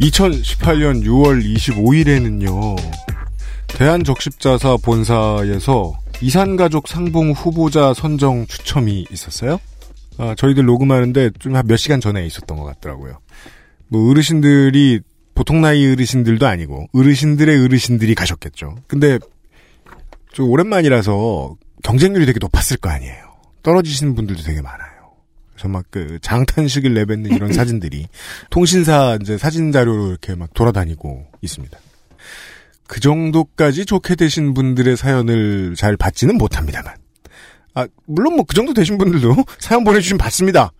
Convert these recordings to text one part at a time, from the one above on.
(2018년 6월 25일에는요) 대한적십자사 본사에서 이산가족 상봉 후보자 선정 추첨이 있었어요. 아, 저희들 녹음하는데 좀한몇 시간 전에 있었던 것 같더라고요. 뭐 어르신들이 보통 나이 어르신들도 아니고 어르신들의 어르신들이 가셨겠죠. 근데 좀 오랜만이라서 경쟁률이 되게 높았을 거 아니에요. 떨어지시는 분들도 되게 많아요. 그래서 막 그 장탄식을 내뱉는 이런 사진들이 통신사 이제 사진 자료로 이렇게 막 돌아다니고 있습니다. 그 정도까지 좋게 되신 분들의 사연을 잘 받지는 못합니다만. 아, 물론 뭐 그 정도 되신 분들도 사연 보내주시면 받습니다.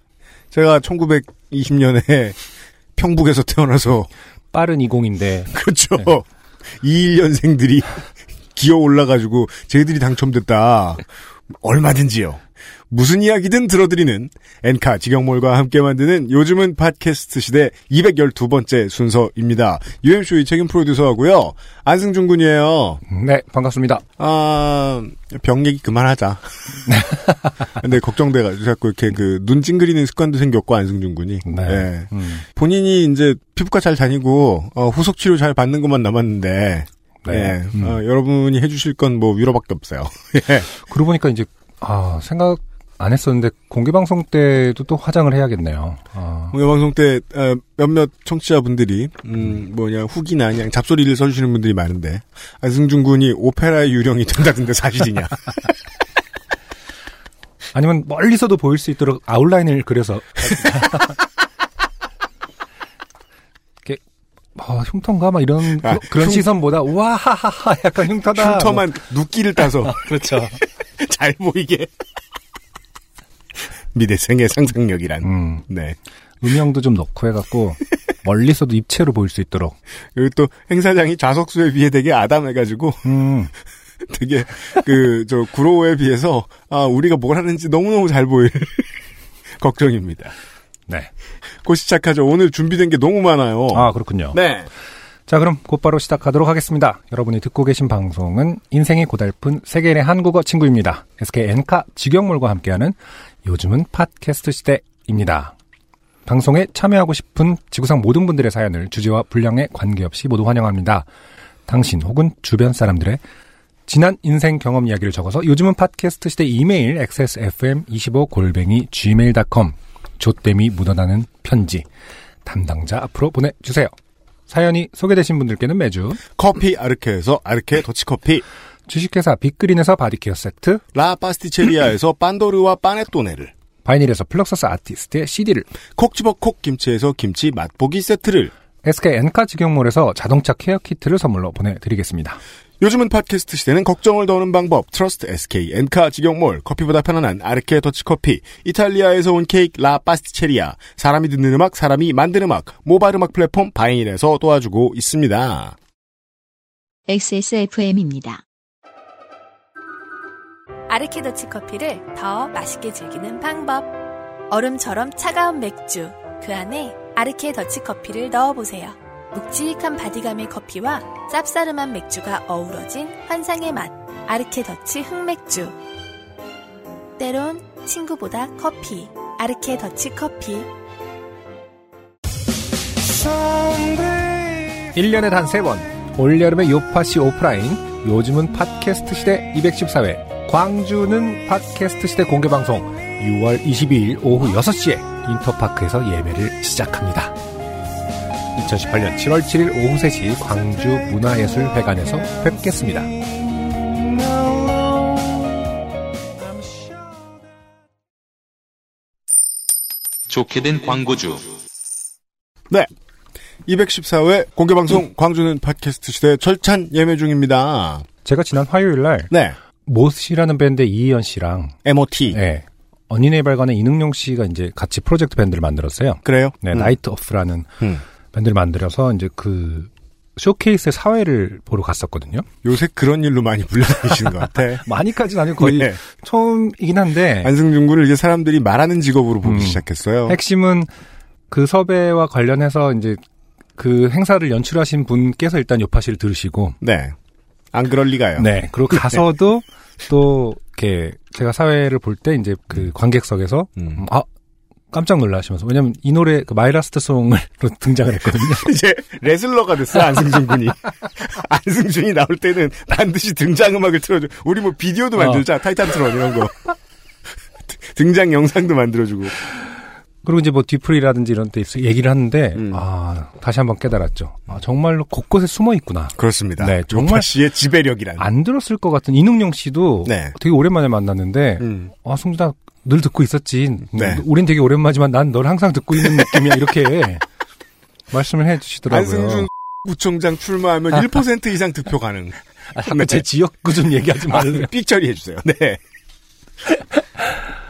제가 1920년에 평북에서 태어나서 빠른 20인데 그렇죠. 21년생들이 기어 올라가지고 쟤들이 당첨됐다. 얼마든지요. 무슨 이야기든 들어드리는 엔카 직영몰과 함께 만드는 요즘은 팟캐스트 시대 212번째 순서입니다. UMC의 책임 프로듀서하고요. 안승준 군이에요. 네, 반갑습니다. 아, 병 얘기 그만하자. 근데 걱정돼가지고 자꾸 이렇게 그 눈 찡그리는 습관도 생겼고 안승준 군이. 네. 예. 음, 본인이 이제 피부과 잘 다니고 어, 후속 치료 잘 받는 것만 남았는데 네. 예, 음. 어, 여러분이 해주실 건 뭐 위로밖에 없어요. 예. 그러고 보니까 이제 아 생각 안 했었는데 공개 방송 때도 또 화장을 해야겠네요. 아, 공개 방송 때 어, 몇몇 청취자분들이 음, 뭐냐 후기나 그냥 잡소리를 써주시는 분들이 많은데 안승준 군이 오페라의 유령이 된다던데 사실이냐? 아니면 멀리서도 보일 수 있도록 아웃라인을 그려서 이렇게 아, 흉터인가 막 이런 아, 그, 런 흉- 시선보다 와하하하 약간 흉터다. 흉터만 눕기를 따서 뭐, 그렇죠. 잘 보이게. 미대생의 상상력이란. 음, 네. 음영도 좀 넣고 해갖고 멀리서도 입체로 보일 수 있도록. 그리고 또 행사장이 좌석수에 비해 되게 아담해가지고 음, 되게 그 저 구로에 비해서 아 우리가 뭘 하는지 너무너무 잘 보일 걱정입니다. 네. 곧 시작하죠. 오늘 준비된 게 너무 많아요. 아 그렇군요. 네. 자, 그럼 곧바로 시작하도록 하겠습니다. 여러분이 듣고 계신 방송은 인생이 고달픈 세계인의 한국어 친구입니다. SK 엔카 직영몰과 함께하는 요즘은 팟캐스트 시대입니다. 방송에 참여하고 싶은 지구상 모든 분들의 사연을 주제와 분량에 관계없이 모두 환영합니다. 당신 혹은 주변 사람들의 지난 인생 경험 이야기를 적어서 요즘은 팟캐스트 시대 이메일 xsfm25골뱅이 gmail.com 조땜이 묻어나는 편지 담당자 앞으로 보내주세요. 사연이 소개되신 분들께는 매주 커피 아르케에서 아르케 더치커피, 주식회사 빅그린에서 body care 세트, 라 파스티체리아에서 빤도르와 파네토네를, 바이닐에서 플럭서스 아티스트의 CD를, 콕 집어 콕 김치에서 김치 맛보기 세트를, SK 엔카 직영몰에서 자동차 care kit를 선물로 보내드리겠습니다. 요즘은 팟캐스트 시대는 걱정을 더는 방법 트러스트 SK 엔카 직영몰 커피보다 편안한 아르케 더치커피 이탈리아에서 온 케이크 라 파스티체리아 사람이 듣는 음악 사람이 만든 음악 모바일 음악 플랫폼 바이닐에서 도와주고 있습니다. XSFM입니다. 아르케 더치 커피를 더 맛있게 즐기는 방법. 얼음처럼 차가운 맥주, 그 안에 아르케 더치 커피를 넣어보세요. 묵직한 바디감의 커피와 쌉싸름한 맥주가 어우러진 환상의 맛. 아르케 더치 흑맥주. 때론 친구보다 커피. 아르케 더치 커피. 1년에 단 3번, 올여름의 요파시 오프라인, 요즘은 팟캐스트 시대 214회, 광주는 팟캐스트 시대 공개방송, 6월 22일 오후 6시에 인터파크에서 예매를 시작합니다. 2018년 7월 7일 오후 3시 광주 문화예술회관에서 뵙겠습니다. 좋게 된 광고주. 네. 214회 공개방송 광주는 팟캐스트 시대 절찬 예매 중입니다. 제가 지난 화요일 날 네. 못이라는 밴드 이이언 씨랑 MOT. 네, 언니네 이발관의 이능룡 씨가 이제 같이 프로젝트 밴드를 만들었어요. 그래요? 네, 음. 나이트 오프라는 음. 밴드를 만들어서 이제 그 쇼케이스 사회를 보러 갔었거든요. 요새 그런 일로 많이 불려다니시는 것 같아. 많이까지는 아니고 거의 네. 처음이긴 한데 안승준 군을 이제 사람들이 말하는 직업으로 보기 음. 시작했어요. 핵심은 그 섭외와 관련해서 이제 그 행사를 연출하신 분께서 일단 요파시를 들으시고 네. 안 그럴 리가요. 네 그리고 가서도 또 이렇게 제가 사회를 볼 때 이제 그 관객석에서 음. 음, 아 깜짝 놀라시면서 왜냐면 이 노래 그 My Last Song으로 등장을 했거든요. 이제 레슬러가 됐어 안승준 군이. 안승준이 나올 때는 반드시 등장 음악을 틀어줘. 우리 뭐 비디오도 어. 만들자 Titantron 이런 거. 등장 영상도 만들어주고. 그리고 이제 뭐 뒤풀이라든지 이런 데 얘기를 하는데 음. 아 다시 한번 깨달았죠. 아, 정말로 곳곳에 숨어 있구나. 그렇습니다. 네, 요파씨의 지배력이란. 안 들었을 것 같은 이능룡 씨도 네. 되게 오랜만에 만났는데 음. 아 승준아 늘 듣고 있었지. 네. 우린 되게 오랜만이지만 난 널 항상 듣고 있는 느낌이야 이렇게 말씀을 해주시더라고요. 안승준 구청장 출마하면 1% 이상 득표 가능. 아, 제 지역구 좀 얘기하지 아, 말래요. 삑 처리해주세요. 네.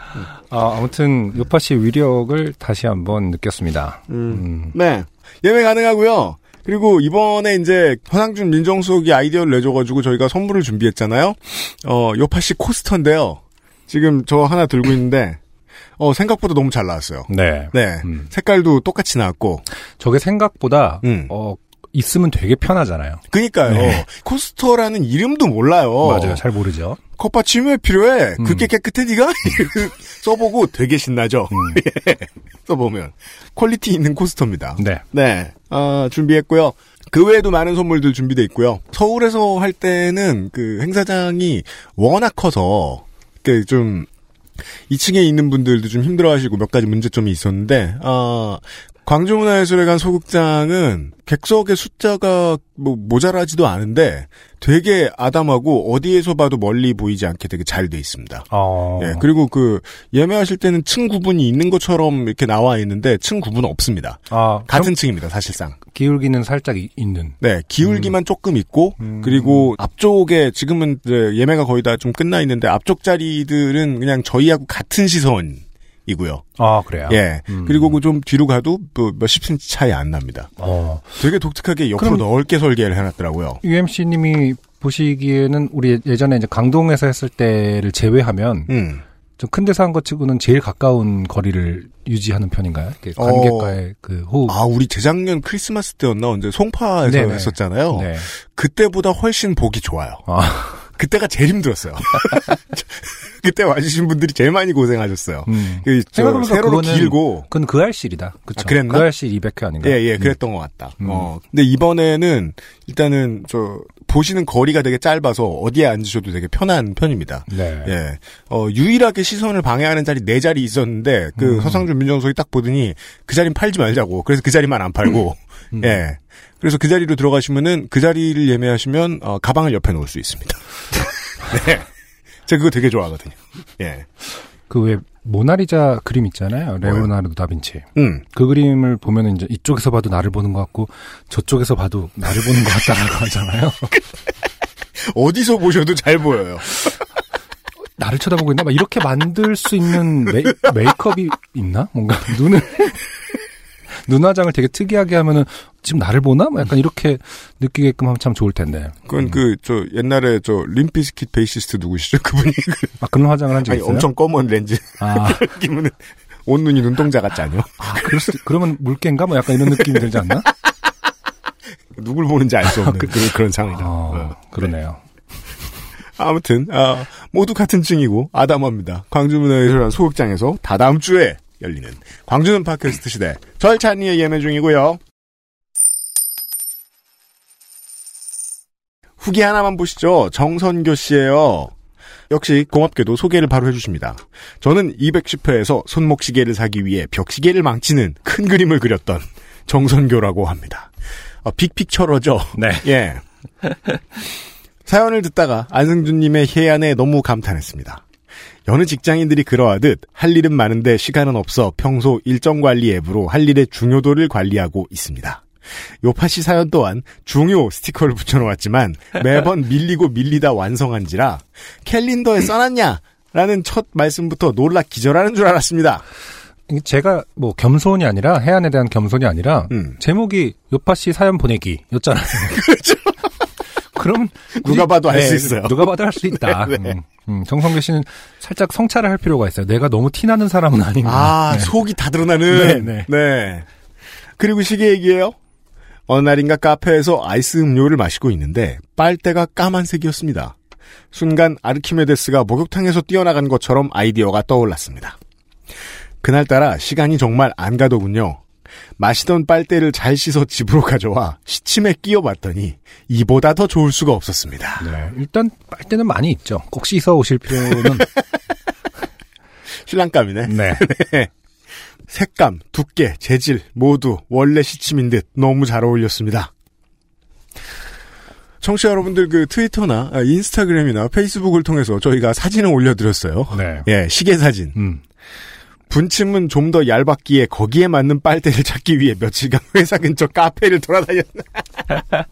아, 아무튼 요파 씨의 위력을 다시 한번 느꼈습니다. 음. 네. 예매 가능하고요. 그리고 이번에 이제 허상준 민정수석이 아이디어를 내줘가지고 저희가 선물을 준비했잖아요. 어, 요파시 coaster인데요. 지금 저 하나 들고 있는데, 어, 생각보다 너무 잘 나왔어요. 네. 네. 음. 색깔도 똑같이 나왔고, 저게 생각보다 음. 어 있으면 되게 편하잖아요. 그니까요. 네. coaster라는 이름도 몰라요. 맞아요. 잘 모르죠. 컵받침 왜 필요해? 음. 그게 깨끗해, 니가? 써보고 되게 신나죠? 음. 써보면. quality 있는 coaster입니다. 네. 네, 어, 준비했고요. 그 외에도 많은 선물들 준비돼 있고요. 서울에서 할 때는 그 행사장이 워낙 커서 그좀 2층에 있는 분들도 좀 힘들어하시고 몇 가지 문제점이 있었는데 아 광주문화예술회관 소극장은 객석의 숫자가 뭐 모자라지도 않은데 되게 아담하고 어디에서 봐도 멀리 보이지 않게 되게 잘 돼 있습니다. 어. 예, 그리고 그 예매하실 때는 층 구분이 있는 것처럼 이렇게 나와 있는데 층 구분은 없습니다. 아, 같은 좀 층입니다, 사실상. 기울기는 살짝 이- 있는. 네, 기울기만 조금 있고, 음. 그리고 앞쪽에 지금은 예매가 거의 다 좀 끝나 있는데 앞쪽 자리들은 그냥 저희하고 같은 시선 이고요. 아, 그래요. 예. 음. 그리고 그좀 뒤로 가도 뭐 몇십 센치 차이 안 납니다. 어. 되게 독특하게 옆으로 넓게 설계를 해놨더라고요. UMC님이 보시기에는 우리 예전에 이제 강동에서 했을 때를 제외하면 음. 좀큰 데서 한 것 치고는 제일 가까운 거리를 유지하는 편인가요? 이렇게 어. 관객과의 그 호흡. 아, 우리 재작년 크리스마스 때였나? 언제 송파에서 네네. 했었잖아요. 네. 그때보다 훨씬 보기 좋아요. 아, 그때가 제일 힘들었어요. 그때 와주신 분들이 제일 많이 고생하셨어요. 음. 그, 저, 생각해보니까 세로로 그거는 길고, 그건 그 알실이다. 그쵸. 아, 그랬나? 그 알실 200회 아닌가? 예, 예, 그랬던 것 같다. 음. 어. 근데 이번에는, 일단은, 저, 보시는 거리가 되게 짧아서 어디에 앉으셔도 되게 편한 편입니다. 네. 예. 어, 유일하게 시선을 방해하는 자리 네 자리 있었는데, 그 음. 서상준 민정수석이 딱 보더니, 그 자리는 팔지 말자고. 그래서 그 자리만 안 팔고, 음. 예. 그래서 그 자리로 들어가시면은, 그 자리를 예매하시면, 어, 가방을 옆에 놓을 수 있습니다. 네. 제가 그거 되게 좋아하거든요. 예. 그 왜 모나리자 그림 있잖아요. 레오나르도 다빈치. 음. 그 그림을 보면 이제 이쪽에서 봐도 나를 보는 것 같고 저쪽에서 봐도 나를 보는 것 같다라고 하잖아요. 어디서 보셔도 잘 보여요. 나를 쳐다보고 있나? 막 이렇게 만들 수 있는 메이, 메이크업이 있나? 뭔가 눈을 눈화장을 되게 특이하게 하면은 지금 나를 보나? 막 약간 이렇게 느끼게끔 하면 참 좋을 텐데. 그건 그, 저, 옛날에 저, 림피스킷 베이시스트 누구시죠? 그분이 그, 아 그런 화장을 한 적 있어요? 엄청 검은 렌즈 아, 끼면은, 온 눈이 눈동자 같지 않요? 아 그럴 수, 그러면 물개인가? 뭐 약간 이런 느낌이 들지 않나? 누굴 보는지 알 수 없는 그, 런 그런 상황이다. 아, 어. 그러네요. 아무튼, 아, 모두 같은 층이고, 아담합니다. 광주문화예술관 소극장에서 다다음 주에 열리는 광주는 팟캐스트 시대 절찬리의 예매 중이고요. 후기 하나만 보시죠. 정선교 씨예요. 역시 고맙게도 소개를 바로 해주십니다. 저는 210회에서 손목시계를 사기 위해 벽시계를 망치는 큰 그림을 그렸던 정선교라고 합니다. 어, 빅픽처러죠. 네. 예. 사연을 듣다가 안승준님의 해안에 너무 감탄했습니다. 여느 직장인들이 그러하듯 할 일은 많은데 시간은 없어 평소 일정 관리 앱으로 할 일의 중요도를 관리하고 있습니다. 요파시 사연 또한 중요 스티커를 붙여놓았지만 매번 밀리고 밀리다 완성한지라 캘린더에 써놨냐? 라는 첫 말씀부터 놀라 기절하는 줄 알았습니다. 제가 뭐 겸손이 아니라 해안에 대한 겸손이 아니라 음. 제목이 요파 씨 사연 보내기였잖아요. 그렇죠. 그럼 누가 봐도 알수 네, 있어요. 누가 봐도 할수 있다. 네. 음, 음, 정성규 씨는 살짝 성찰을 할 필요가 있어요. 내가 너무 티나는 사람은 아닌가. 아, 네. 속이 다 드러나는. 네, 네. 네. 그리고 시계 얘기예요. 어느 날인가 카페에서 아이스 음료를 마시고 있는데 빨대가 까만색이었습니다. 순간 아르키메데스가 목욕탕에서 뛰어나간 것처럼 아이디어가 떠올랐습니다. 그날따라 시간이 정말 안 가더군요. 마시던 빨대를 잘 씻어 집으로 가져와 시침에 끼워봤더니 이보다 더 좋을 수가 없었습니다. 네, 일단 빨대는 많이 있죠. 꼭 씻어 오실 필요는 신랑감이네. 네. 색감, 두께, 재질 모두 원래 시침인 듯 너무 잘 어울렸습니다. 청취자 여러분들 그 트위터나 아, 인스타그램이나 페이스북을 통해서 저희가 사진을 올려드렸어요. 네. 예, 시계 사진. 음. 분침은 좀 더 얇았기에 거기에 맞는 빨대를 찾기 위해 며칠간 회사 근처 카페를 돌아다녔나.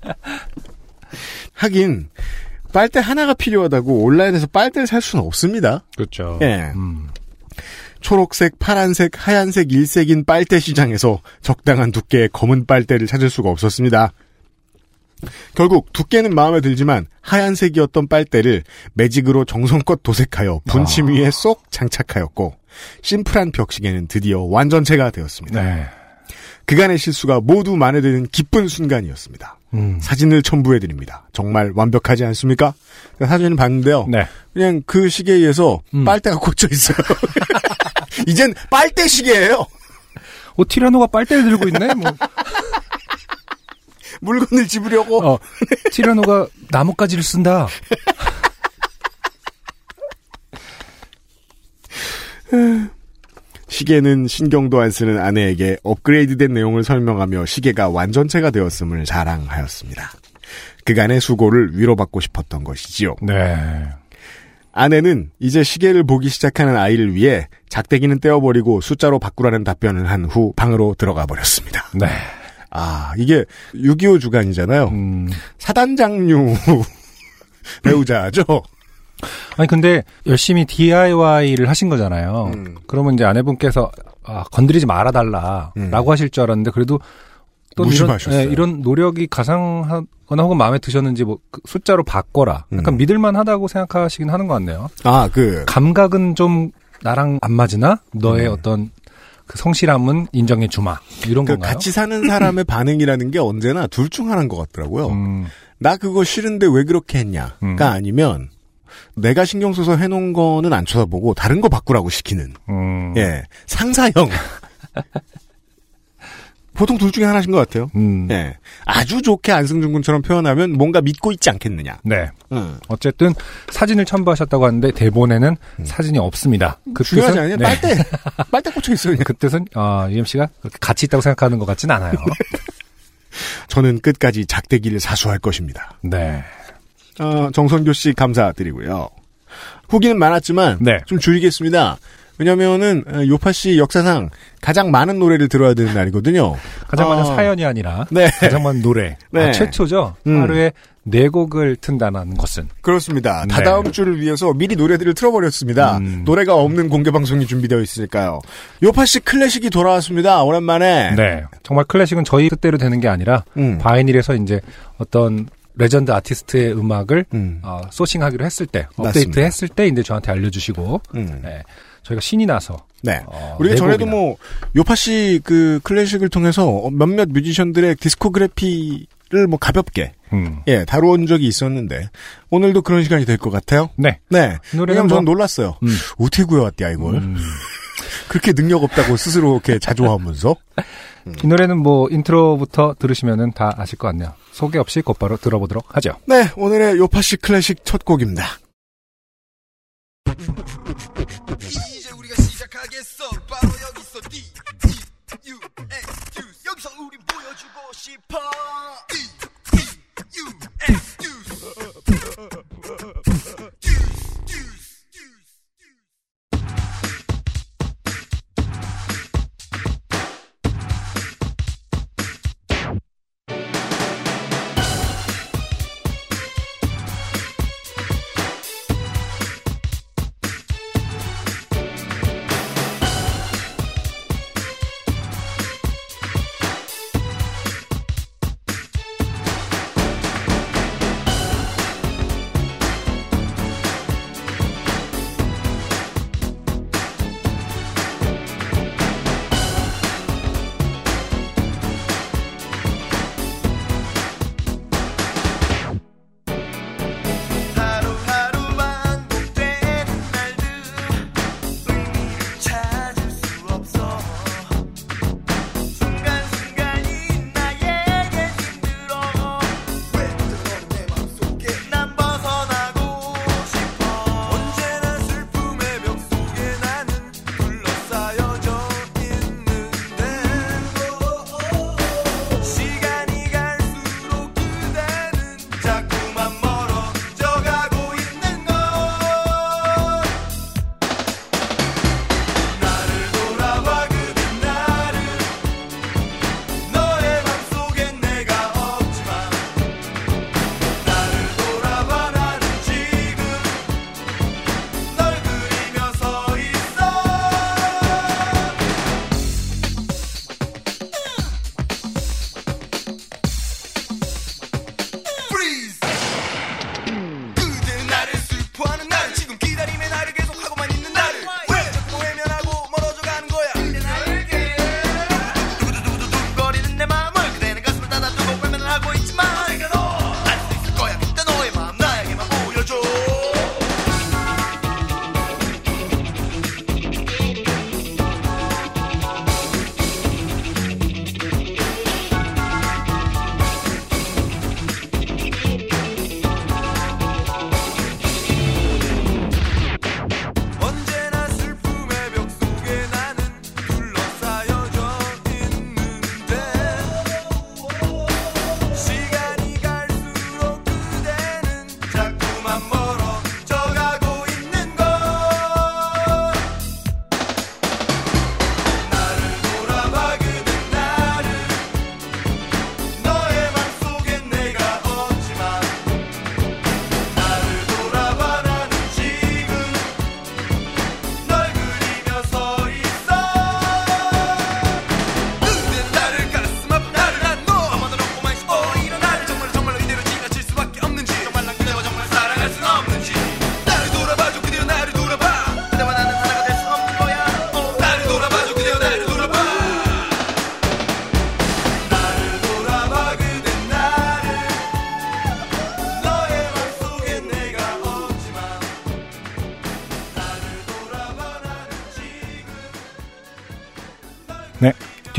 하긴 빨대 하나가 필요하다고 온라인에서 빨대를 살 수는 없습니다. 그렇죠. 예. 음. 초록색, 파란색, 하얀색 일색인 빨대 시장에서 적당한 두께의 검은 빨대를 찾을 수가 없었습니다. 결국 두께는 마음에 들지만 하얀색이었던 빨대를 매직으로 정성껏 도색하여 분침 위에 쏙 장착하였고 심플한 벽시계는 드디어 완전체가 되었습니다. 네. 그간의 실수가 모두 만회되는 기쁜 순간이었습니다. 음. 사진을 첨부해드립니다. 정말 완벽하지 않습니까? 사진을 봤는데요. 네. 그냥 그 시계에서 음. 빨대가 꽂혀 있어요. 이젠 빨대 시계예요. 어, 티라노가 빨대를 들고 있네? 뭐, 물건을 집으려고. 어, 티라노가 나뭇가지를 쓴다. 시계는 신경도 안 쓰는 아내에게 업그레이드된 내용을 설명하며 시계가 완전체가 되었음을 자랑하였습니다. 그간의 수고를 위로받고 싶었던 것이지요. 네. 아내는 이제 시계를 보기 시작하는 아이를 위해 작대기는 떼어버리고 숫자로 바꾸라는 답변을 한 후 방으로 들어가 버렸습니다. 네. 아, 이게 6.25 주간이잖아요. 음. 사단장류 배우자죠. 아니, 근데 열심히 DIY를 하신 거잖아요. 음. 그러면 이제 아내분께서, 아, 건드리지 말아 달라. 음. 라고 하실 줄 알았는데, 그래도 또. 이런, 예, 이런 노력이 가상하거나 혹은 마음에 드셨는지 뭐, 그 숫자로 바꿔라. 약간 음. 믿을만 하다고 생각하시긴 하는 것 같네요. 아, 그, 감각은 좀 나랑 안 맞으나 너의 음. 어떤 그 성실함은 인정해 주마 이런 그 건가요? 같이 사는 사람의 반응이라는 게 언제나 둘 중 하나인 것 같더라고요. 음, 나 그거 싫은데 왜 그렇게 했냐가 음. 아니면 내가 신경 써서 해놓은 거는 안 쳐다보고 다른 거 바꾸라고 시키는 음, 예 상사형 보통 둘 중에 하나신 것 같아요. 음, 예 아주 좋게 안승준 군처럼 표현하면 뭔가 믿고 있지 않겠느냐. 네. 응. 어쨌든 사진을 첨부하셨다고 하는데 대본에는 사진이 없습니다. 그 음. 중요하지 않냐? 네. 빨대 빨대 꽂혀 있어요. 그 뜻은 어, 유엠 씨가 가치 있다고 생각하는 것 같진 않아요. 저는 끝까지 작대기를 사수할 것입니다. 네. 어, 정선교 씨 감사드리고요. 후기는 많았지만 네. 좀 줄이겠습니다. 왜냐면은 어, 요파씨 역사상 가장 많은 노래를 들어야 되는 날이거든요. 가장 많은 어, 사연이 아니라 네. 가장 많은 노래. 네. 아, 최초죠. 음. 하루에 네 곡을 튼다는 것은 그렇습니다. 네. 다다음 주를 위해서 미리 노래들을 틀어버렸습니다. 음. 노래가 없는 공개 방송이 준비되어 있으니까요. 요파씨 클래식이 돌아왔습니다. 오랜만에. 네. 정말 클래식은 저희 뜻대로 되는 게 아니라 음. 바이닐에서 이제 어떤 레전드 아티스트의 음악을 음. 어, sourcing하기로 했을 때 업데이트. 했을 때 이제 저한테 알려주시고 음. 네. 저희가 신이 나서 네. 어, 우리가 네 전에도. 뭐 요파 씨 그 클래식을 통해서 몇몇 뮤지션들의 discography를 뭐 가볍게 음. 예 다뤄온 적이 있었는데 오늘도 그런 시간이 될 것 같아요. 네. 네. 왜냐면 뭐- 저는 놀랐어요. 음. 어떻게 구해왔대야 이걸. 음. 그렇게 능력 없다고 스스로 이렇게 자조하면서. 이 노래는 뭐 intro부터 들으시면은 다 아실 것 같네요. 소개 없이 곧바로 들어보도록 하죠. 네, 오늘의 요파씨 클래식 첫 곡입니다. 이제 우리가 시작하겠어 바로 여기서 D E U S 듀스 여기서 우리 보여주고 싶어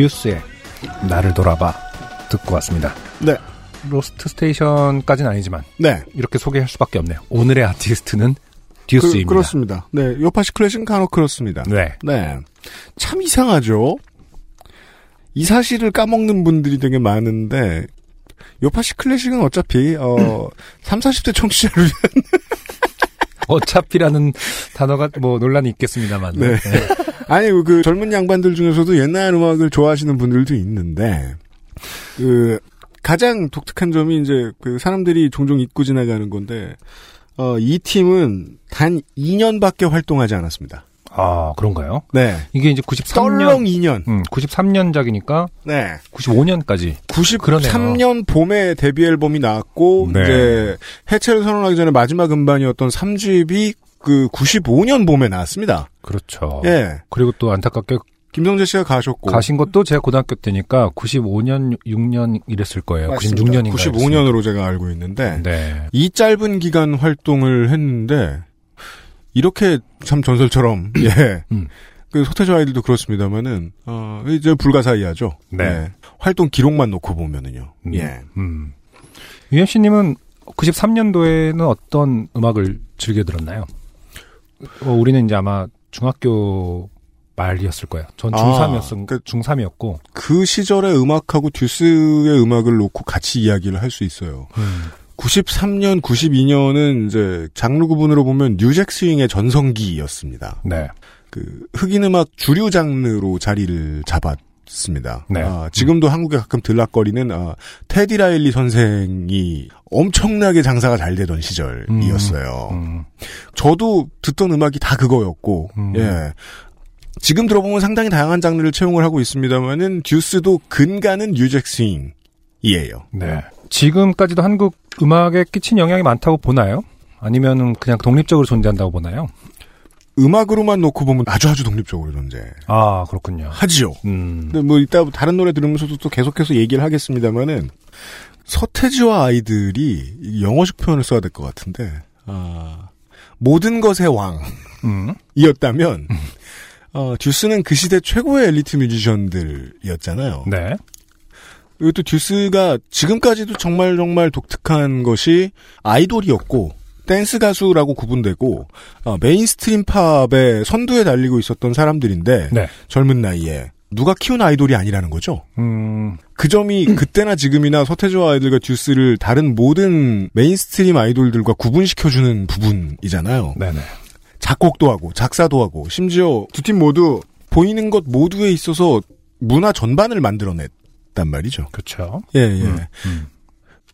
듀스의 나를 돌아봐 듣고 왔습니다. 네. 고스트 스테이션까지는 아니지만 네. 이렇게 소개할 수밖에 없네요. 오늘의 아티스트는 그, 듀스입니다. 그 렇습니다. 네. 요파씨 클래식은 간혹 그렇습니다. 네. 네. 참 이상하죠? 이 사실을 까먹는 분들이 되게 많은데, 요파씨 클래식은 어차피, 어, 3, 40대 청취자를 위한, 어차피라는 단어가 뭐 논란이 있겠습니다만. 네. 아니, 그 젊은 양반들 중에서도 옛날 음악을 좋아하시는 분들도 있는데, 그, 가장 독특한 점이 이제 그 사람들이 종종 잊고 지나가는 건데, 어, 이 팀은 단 2년밖에 활동하지 않았습니다. 아, 그런가요? 네. 이게 이제 93년. 떨렁 2년. 음, 93년작이니까 네. 95년까지. 93년 봄에 데뷔 앨범이 나왔고 네. 이제 해체를 선언하기 전에 마지막 음반이었던 3집이 그 95년 봄에 나왔습니다. 그렇죠. 예. 그리고 또 안타깝게 김성재 씨가 가셨고 가신 것도 제가 고등학교 때니까 95년, 6년 이랬을 거예요. 96년인가. 95년으로 제가 알고 있는데 네. 이 짧은 기간 활동을 했는데 이렇게 참 전설처럼 예. 음. 그 서태지 아이들도 그렇습니다만은 어 이제 불가사의하죠. 네. 활동 기록만 놓고 보면은요. 음. 예. 음. UMC님은 93년도에는 어떤 음악을 즐겨 들었나요? 어, 우리는 이제 아마 중학교 말이었을 거예요. 전 아, 중3이었, 그- 중3이었고. 그 시절의 음악하고 듀스의 음악을 놓고 같이 이야기를 할 수 있어요. 93년, 92년은 이제 장르 구분으로 보면 뉴잭 스윙의 전성기였습니다. 네. 그 흑인 음악 주류 장르로 자리를 잡았 습니다. 네. 아, 지금도 한국에 가끔 들락거리는 아, 테디 라일리 선생이 엄청나게 장사가 잘 되던 시절이었어요. 음, 저도 듣던 음악이 다 그거였고, 음. 예. 지금 들어보면 상당히 다양한 장르를 채용을 하고 있습니다만은 듀스도 근간은 뉴잭 스윙이에요. 네. 지금까지도 한국 음악에 끼친 영향이 많다고 보나요? 아니면은 그냥 독립적으로 존재한다고 보나요? 음악으로만 놓고 보면 아주 아주 독립적으로 존재하지요. 아, 그렇군요. 네. 음. 근데 뭐 이따 다른 노래 들으면서도 또 계속해서 얘기를 하겠습니다만은 서태지와 아이들이 이 영어식 표현을 써야 될 것 같은데 아, 모든 것의 음. 왕이었다면 어, 듀스는 그 시대 최고의 엘리트 뮤지션들이었잖아요. 네. 이것도 듀스가 지금까지도 정말 정말 독특한 것이 아이돌이었고 댄스 가수라고 구분되고 어, mainstream 팝의 선두에 달리고 있었던 사람들인데 네. 젊은 나이에 누가 키운 아이돌이 아니라는 거죠. 음, 그 점이 그때나 지금이나 서태지와 아이들과 듀스를 다른 모든 mainstream 아이돌들과 구분시켜주는 부분이잖아요. 네네. 작곡도 하고 작사도 하고 심지어 두 팀 모두 보이는 것 모두에 있어서 문화 전반을 만들어냈단 말이죠. 그렇죠. 예, 예. 음, 음,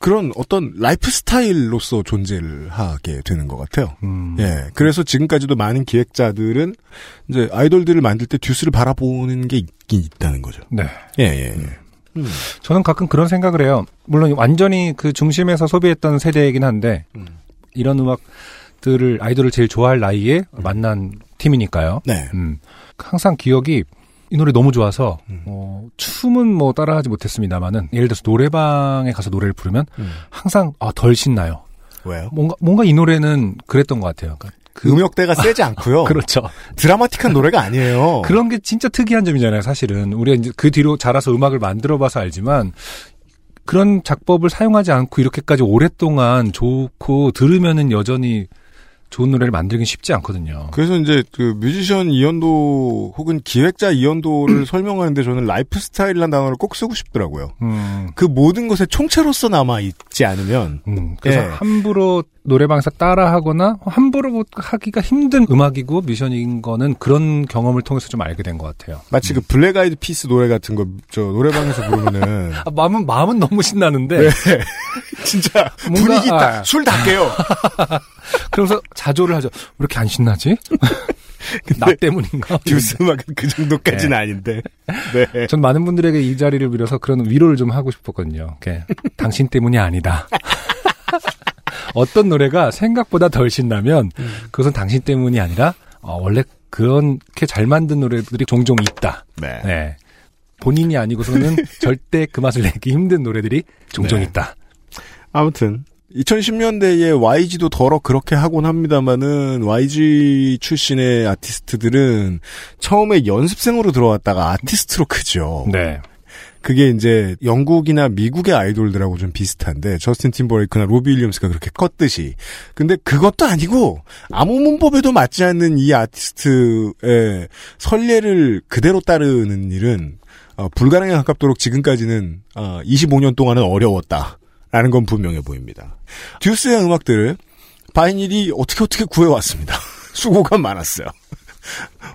그런 어떤 라이프 스타일로서 존재를 하게 되는 것 같아요. 음. 예. 그래서 지금까지도 많은 기획자들은 이제 아이돌들을 만들 때 듀스를 바라보는 게 있긴 있다는 거죠. 네. 예, 예, 예. 음. 저는 가끔 그런 생각을 해요. 물론 완전히 그 중심에서 소비했던 세대이긴 한데 음. 이런 음악들을 아이돌을 제일 좋아할 나이에 만난 팀이니까요. 네. 음. 항상 기억이 이 노래 너무 좋아서 음. 어, 춤은 뭐 따라하지 못했습니다만은 예를 들어서 노래방에 가서 노래를 부르면 음. 항상 아, 덜 신나요. 왜요? 뭔가 뭔가 이 노래는 그랬던 것 같아요. 그러니까 그 음역대가 세지 않고요. 그렇죠. 드라마틱한 노래가 아니에요. 그런 게 진짜 특이한 점이잖아요, 사실은. 우리가 이제 그 뒤로 자라서 음악을 만들어 봐서 알지만, 그런 작법을 사용하지 않고 이렇게까지 오랫동안 좋고, 들으면은 여전히 좋은 노래를 만들긴 쉽지 않거든요. 그래서 이제 그 뮤지션 이현도 혹은 기획자 이현도를 설명하는데 저는 라이프 스타일이라는 단어를 꼭 쓰고 싶더라고요. 음, 그 모든 것의 총체로서 남아 있지 않으면 음. 그래서 예. 함부로 노래방에서 따라하거나 함부로 뭐 하기가 힘든 음악이고 뮤지션인 거는 그런 경험을 통해서 좀 알게 된 것 같아요. 마치 그 블랙 아이드 피스 노래 같은 거 저 노래방에서 부르면은 아, 마음은 마음은 너무 신나는데 네. 진짜 뭔가- 분위기 아. 다 술 다 깨요. 그러면서 자조를 하죠. 왜 이렇게 안 신나지? 나 때문인가? 듀스 음악은 그 정도까지는 아닌데. 네. 전 많은 분들에게 이 자리를 빌어서 그런 위로를 좀 하고 싶었거든요. 당신 때문이 아니다. 어떤 노래가 생각보다 덜 신나면 그것은 당신 때문이 아니라 어, 원래 그렇게 잘 만든 노래들이 종종 있다. 네. 네. 본인이 아니고서는 절대 그 맛을 내기 힘든 노래들이 종종 네. 있다. 아무튼 2010년대에 YG도 더러 그렇게 하곤 합니다만은 YG 출신의 아티스트들은 처음에 연습생으로 들어왔다가 아티스트로 크죠. 네. 그게 이제 영국이나 미국의 아이돌들하고 좀 비슷한데 저스틴 팀버레이크나 로비 윌리엄스가 그렇게 컸듯이 근데 그것도 아니고 아무 문법에도 맞지 않는 이 아티스트의 선례를 그대로 따르는 일은 어, 불가능에 가깝도록 지금까지는 어, 25년 동안은 어려웠다라는 건 분명해 보입니다. 듀스의 음악들을 바이닐이 어떻게 어떻게 구해왔습니다. 수고가 많았어요.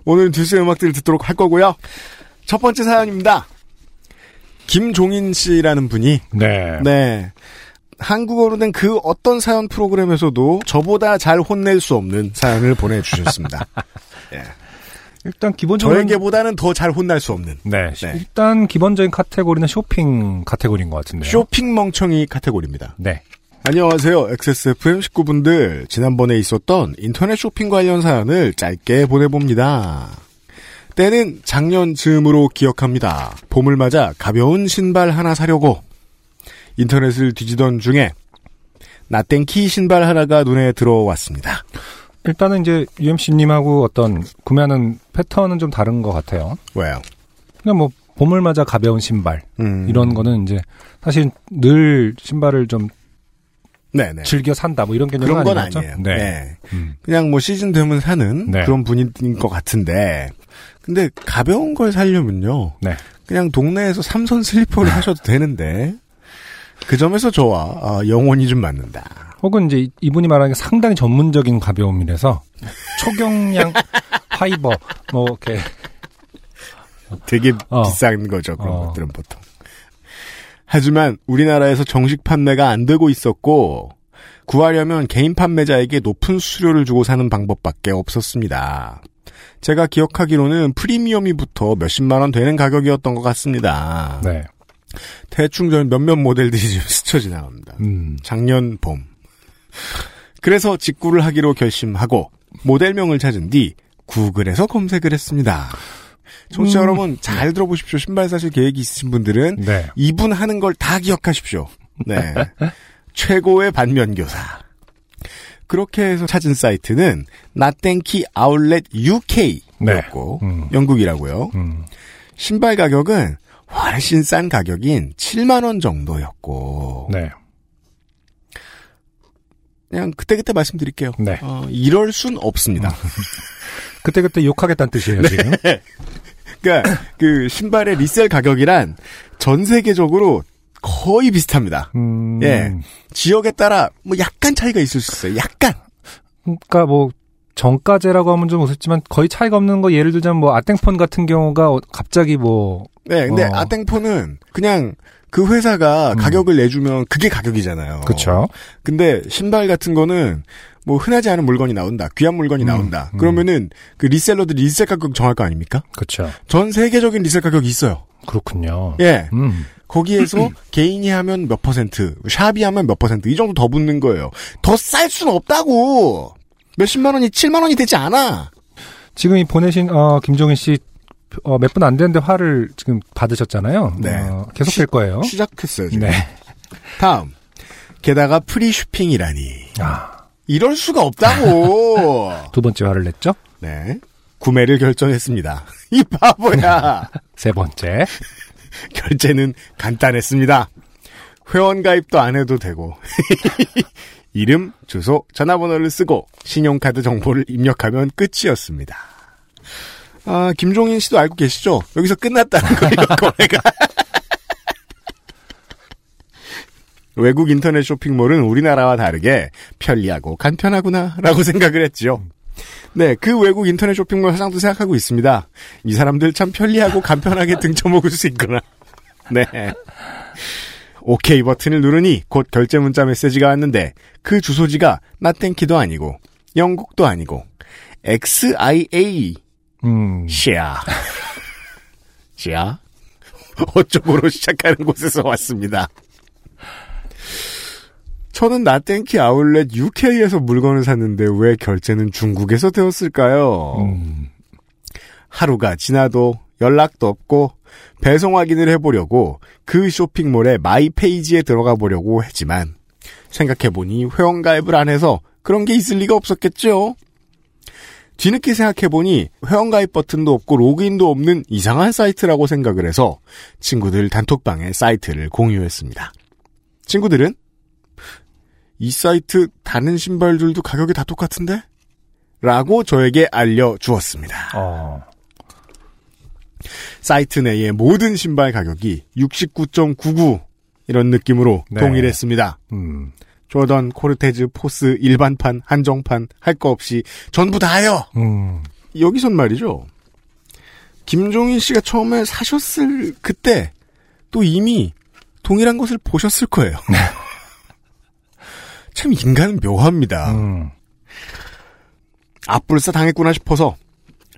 오늘 듀스의 음악들을 듣도록 할 거고요. 첫 번째 사연입니다. 김종인 씨라는 분이 네. 네. 한국어로 된 그 어떤 사연 프로그램에서도 저보다 잘 혼낼 수 없는 사연을 보내주셨습니다. 예. 일단 기본적으로 저에게보다는 더 잘 혼날 수 없는 네. 네. 일단 기본적인 카테고리는 쇼핑 카테고리인 것 같은데요. 쇼핑 멍청이 카테고리입니다. 네. 안녕하세요. XSFM 식구분들. 지난번에 있었던 인터넷 쇼핑 관련 사연을 짧게 보내봅니다. 때는 작년 즈음으로 기억합니다. 봄을 맞아 가벼운 신발 하나 사려고 인터넷을 뒤지던 중에 나땡키 신발 하나가 눈에 들어왔습니다. 일단은 이제 UMC님하고 어떤 구매하는 패턴은 좀 다른 것 같아요. 왜요? 그냥 뭐 봄을 맞아 가벼운 신발 음. 이런 거는 이제 사실 늘 신발을 좀 네네. 즐겨 산다 뭐 이런 개념은 그런 건 아니겠죠? 아니에요. 네. 네. 음. 그냥 뭐 시즌 되면 사는 네. 그런 분인 것 같은데 근데 가벼운 걸 사려면요. 네. 그냥 동네에서 삼선 슬리퍼를 하셔도 되는데 그 점에서 저와 아, 영혼이 좀 맞는다. 혹은 이제 이- 이분이 말하는 게 상당히 전문적인 가벼움이라서 초경량 파이버 뭐 이렇게 되게 어. 비싼 거죠. 그런 어. 것들은 보통. 하지만 우리나라에서 정식 판매가 안 되고 있었고 구하려면 개인 판매자에게 높은 수수료를 주고 사는 방법밖에 없었습니다. 제가 기억하기로는 프리미엄이 붙어 몇십만 원 되는 가격이었던 것 같습니다. 네. 대충 전 몇몇 모델들이 지금 스쳐 지나갑니다. 음. 작년 봄. 그래서 직구를 하기로 결심하고 모델명을 찾은 뒤 구글에서 검색을 했습니다. 청취자 음. 여러분 잘 들어보십시오. 신발 사실 계획이 있으신 분들은 네. 이분 하는 걸 다 기억하십시오. 네. 최고의 반면교사. 그렇게 해서 찾은 사이트는 나땡키 아울렛 UK였고 음. 영국이라고요. 음. 신발 가격은 훨씬 싼 가격인 7만 원 정도였고 네. 그냥 그때그때 말씀드릴게요. 네. 어, 이럴 순 없습니다. 그때그때 욕하겠다는 뜻이에요, 네. 지금. 그러니까 그 신발의 리셀 가격이란 전 세계적으로 거의 비슷합니다. 음. 예. 지역에 따라 뭐 약간 차이가 있을 수 있어요. 약간. 그러니까 뭐 정가제라고 하면 좀 우습지만 거의 차이가 없는 거 예를 들자면 뭐 아땡폰 같은 경우가 어- 갑자기 뭐 네, 근데 어. 아땡폰은 그냥 그 회사가 음. 가격을 내주면 그게 가격이잖아요. 그쵸 근데 신발 같은 거는 뭐 흔하지 않은 물건이 나온다. 귀한 물건이 음, 나온다. 음. 그러면은 그 reseller들이 resell 가격 정할 거 아닙니까? 그쵸 전 세계적인 resell 가격이 있어요. 그렇군요. 예. 음. 거기에서 개인이 하면 몇 퍼센트, shop이 하면 몇 퍼센트, 이 정도 더 붙는 거예요. 더 쌀 수는 없다고! 몇십만 원이 7만 원이 되지 않아! 지금 이 보내신 어, 김종인 씨 어, 몇 분 안 됐는데 화를 지금 받으셨잖아요. 네. 어, 계속 될 거예요. 시작했어요, 지금. 네. 다음. 게다가 free shipping이라니. 아, 이럴 수가 없다고! 두 번째 화를 냈죠. 네. 구매를 결정했습니다. 이 바보야! 세 번째. 결제는 간단했습니다. 회원 가입도 안 해도 되고 이름, 주소, 전화번호를 쓰고 신용카드 정보를 입력하면 끝이었습니다. 아, 김종인 씨도 알고 계시죠? 여기서 끝났다는 거예요, 거래가. 외국 인터넷 쇼핑몰은 우리나라와 다르게 편리하고 간편하구나라고 생각을 했죠. 네, 그 외국 인터넷 쇼핑몰 사장도 생각하고 있습니다. 이 사람들 참 편리하고 간편하게 등쳐먹을 수 있구나. 네. 오케이 버튼을 누르니 곧 결제 문자 메시지가 왔는데 그 주소지가 나땡키도 아니고 영국도 아니고 XIA 음. 시아 시아 어쩌고로 시작하는 곳에서 왔습니다. 저는 나땡키 아울렛 UK에서 물건을 샀는데 왜 결제는 중국에서 되었을까요? 음. 하루가 지나도 연락도 없고 배송 확인을 해보려고 그 쇼핑몰의 my page에 들어가 보려고 했지만 생각해보니 회원가입을 안 해서 그런 게 있을 리가 없었겠죠. 뒤늦게 생각해보니 회원가입 버튼도 없고 로그인도 없는 이상한 사이트라고 생각을 해서 친구들 단톡방에 사이트를 공유했습니다. 친구들은 이 사이트 다른 신발들도 가격이 다 똑같은데? 라고 저에게 알려주었습니다. 어. 사이트 내의 모든 신발 가격이 69.99 이런 느낌으로 네. 동일했습니다. 음. 조던, 코르테즈, 포스, 일반판, 한정판 할 거 없이 전부 다요. 음. 여기선 말이죠. 김종인 씨가 처음에 사셨을 그때 또 이미 동일한 것을 보셨을 거예요. 참 인간은 묘합니다. 음. 앞불싸 당했구나 싶어서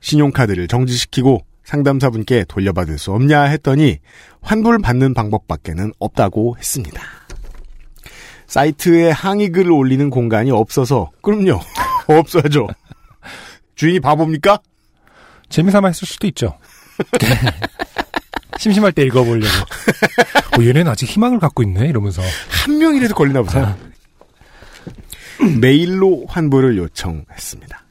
신용카드를 정지시키고 상담사분께 돌려받을 수 없냐 했더니 환불 받는 방법밖에는 없다고 했습니다. 사이트에 항의 글을 올리는 공간이 없어서 그럼요. 없어야죠. 주인이 바보입니까? 재미삼아 했을 수도 있죠. 심심할 때 읽어보려고. 어, 얘네는 아직 희망을 갖고 있네, 이러면서. 한 명이라도 걸리나 보다. 메일로 환불을 요청했습니다.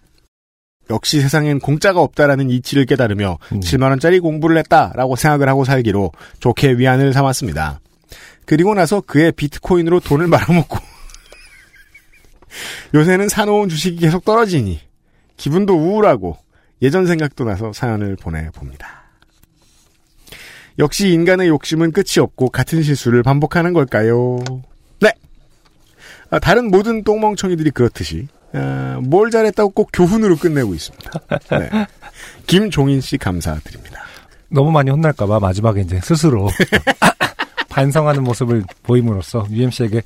역시 세상엔 공짜가 없다라는 이치를 깨달으며 음. 7만원짜리 공부를 했다라고 생각을 하고 살기로 좋게 위안을 삼았습니다. 그리고 나서 그의 비트코인으로 돈을 말아먹고 요새는 사놓은 주식이 계속 떨어지니 기분도 우울하고 예전 생각도 나서 사연을 보내봅니다. 역시 인간의 욕심은 끝이 없고 같은 실수를 반복하는 걸까요? 네. 아, 다른 모든 똥멍청이들이 그렇듯이 아, 뭘 잘했다고 꼭 교훈으로 끝내고 있습니다. 네. 김종인 씨 감사드립니다. 너무 많이 혼날까봐 마지막에 이제 스스로 반성하는 모습을 보임으로써 UMC에게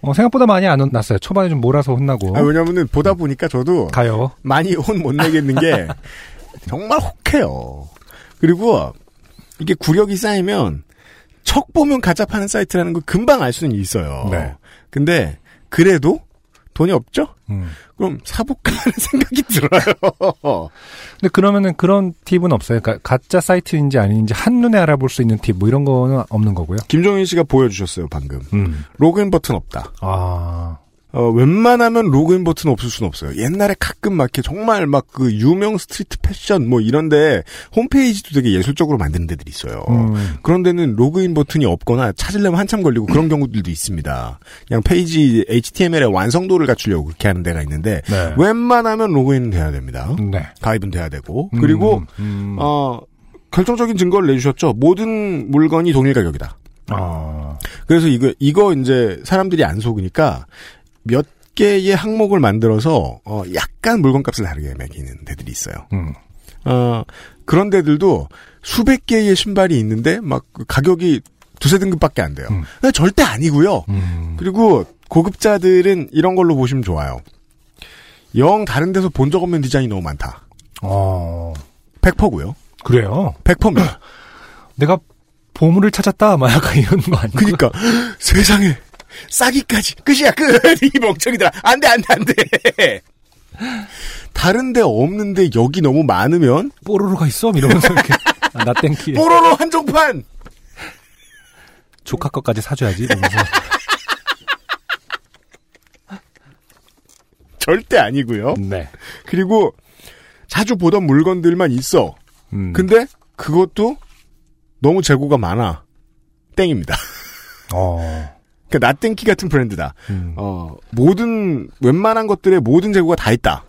어, 생각보다 많이 안 혼났어요. 초반에 좀 몰아서 혼나고. 아, 왜냐면은 보다 보니까 저도 가요. 많이 혼 못 내겠는 게 정말 혹해요. 그리고 이게 구력이 쌓이면 척 보면 가짜 파는 사이트라는 걸 금방 알 수는 있어요. 네. 근데 그래도 돈이 없죠? 음. 그럼 사볼까 하는 생각이 들어요. 근데 그러면은 그런 팁은 없어요. 그러니까 가짜 사이트인지 아닌지 한눈에 알아볼 수 있는 팁, 뭐 이런 거는 없는 거고요. 김종인 씨가 보여주셨어요, 방금. 음. 로그인 버튼 없다. 아. 어, 웬만하면 로그인 버튼 없을 수는 없어요. 옛날에 가끔 막 이렇게 정말 막 그 유명 street fashion 뭐 이런데 홈페이지도 되게 예술적으로 만드는 데들이 있어요. 음. 그런 데는 로그인 버튼이 없거나 찾으려면 한참 걸리고 그런 경우들도 있습니다. 그냥 페이지 HTML의 완성도를 갖추려고 그렇게 하는 데가 있는데 네. 웬만하면 로그인은 돼야 됩니다. 네. 가입은 돼야 되고 그리고 음. 어 결정적인 증거를 내주셨죠. 모든 물건이 동일 가격이다. 아. 그래서 이거 이거 이제 사람들이 안 속으니까 몇 개의 항목을 만들어서 어 약간 물건값을 다르게 매기는 데들이 있어요. 음. 어 그런 데들도 수백 개의 신발이 있는데 막그 가격이 두세 등급밖에 안 돼요. 음. 절대 아니고요. 음. 그리고 고급자들은 이런 걸로 보시면 좋아요. 영 다른 데서 본 적 없는 디자인이 너무 많다. 어. 100%고요. 그래요. 100%입니다. 내가 보물을 찾았다, 막 약간 이런 거 아니고. 그니까 세상에 싸기까지 끝이야 끝 이 멍청이들아 안돼 안돼 안돼 다른데 없는데 여기 너무 많으면 뽀로로가 있어? 이러면서 이렇게. 아, 나 땡키. 뽀로로 한정판 조카 것까지 사줘야지. 이러면서. 절대 아니고요 네. 그리고 자주 보던 물건들만 있어 음. 근데 그것도 너무 재고가 많아 땡입니다 어. 그러니까 나땡키 같은 브랜드다 음. 어 모든 웬만한 것들의 모든 재고가 다 있다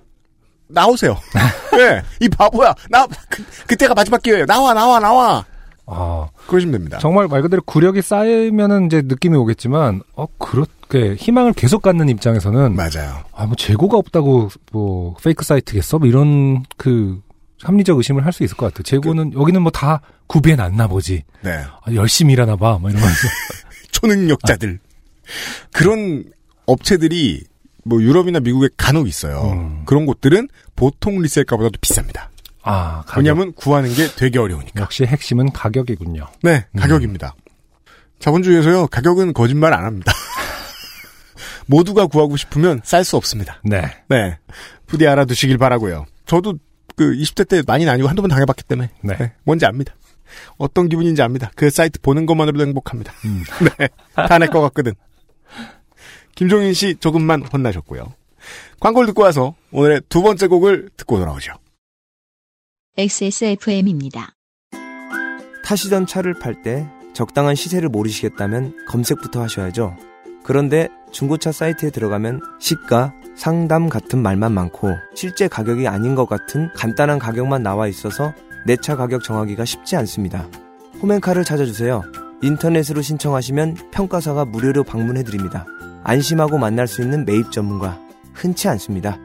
나오세요 네, 이 바보야 나 그, 그때가 마지막 기회예요 나와 나와 나와 아. 그러시면 됩니다 정말 말 그대로 구력이 쌓이면은 이제 느낌이 오겠지만, 어, 그렇게 희망을 계속 갖는 입장에서는, 맞아요 아, 뭐 재고가 없다고, 뭐, 페이크 사이트겠어? 뭐 이런, 그, 합리적 의심을 할 수 있을 것 같아요. 재고는, 여기는 뭐 다 구비해 놨나 보지. 네 아, 열심히 일하나 봐. 뭐 이러면서. 초능력자들 그런 업체들이 뭐 유럽이나 미국에 간혹 있어요. 음. 그런 곳들은 보통 리셀가보다도 비쌉니다. 아, 가격. 왜냐하면 구하는 게 되게 어려우니까. 역시 핵심은 가격이군요. 네, 음. 가격입니다. 자본주의에서요 가격은 거짓말 안 합니다. 모두가 구하고 싶으면 쌀 수 없습니다. 네. 네, 부디 알아두시길 바라고요. 저도 그 20대 때 많이는 아니고 한두 번 당해봤기 때문에 네. 네, 뭔지 압니다. 어떤 기분인지 압니다. 그 사이트 보는 것만으로도 행복합니다. 음. 네, 다내것 같거든. 김종인 씨 조금만 혼나셨고요. 광고를 듣고 와서 오늘의 두 번째 곡을 듣고 돌아오죠. XSFM입니다. 타시던 차를 팔 때 적당한 시세를 모르시겠다면 검색부터 하셔야죠. 그런데 중고차 사이트에 들어가면 시가, 상담 같은 말만 많고 실제 가격이 아닌 것 같은 간단한 가격만 나와 있어서 내 차 가격 정하기가 쉽지 않습니다. 홈앤카를 찾아주세요. 인터넷으로 신청하시면 평가사가 무료로 방문해드립니다. 안심하고 만날 수 있는 매입 전문가 흔치 않습니다.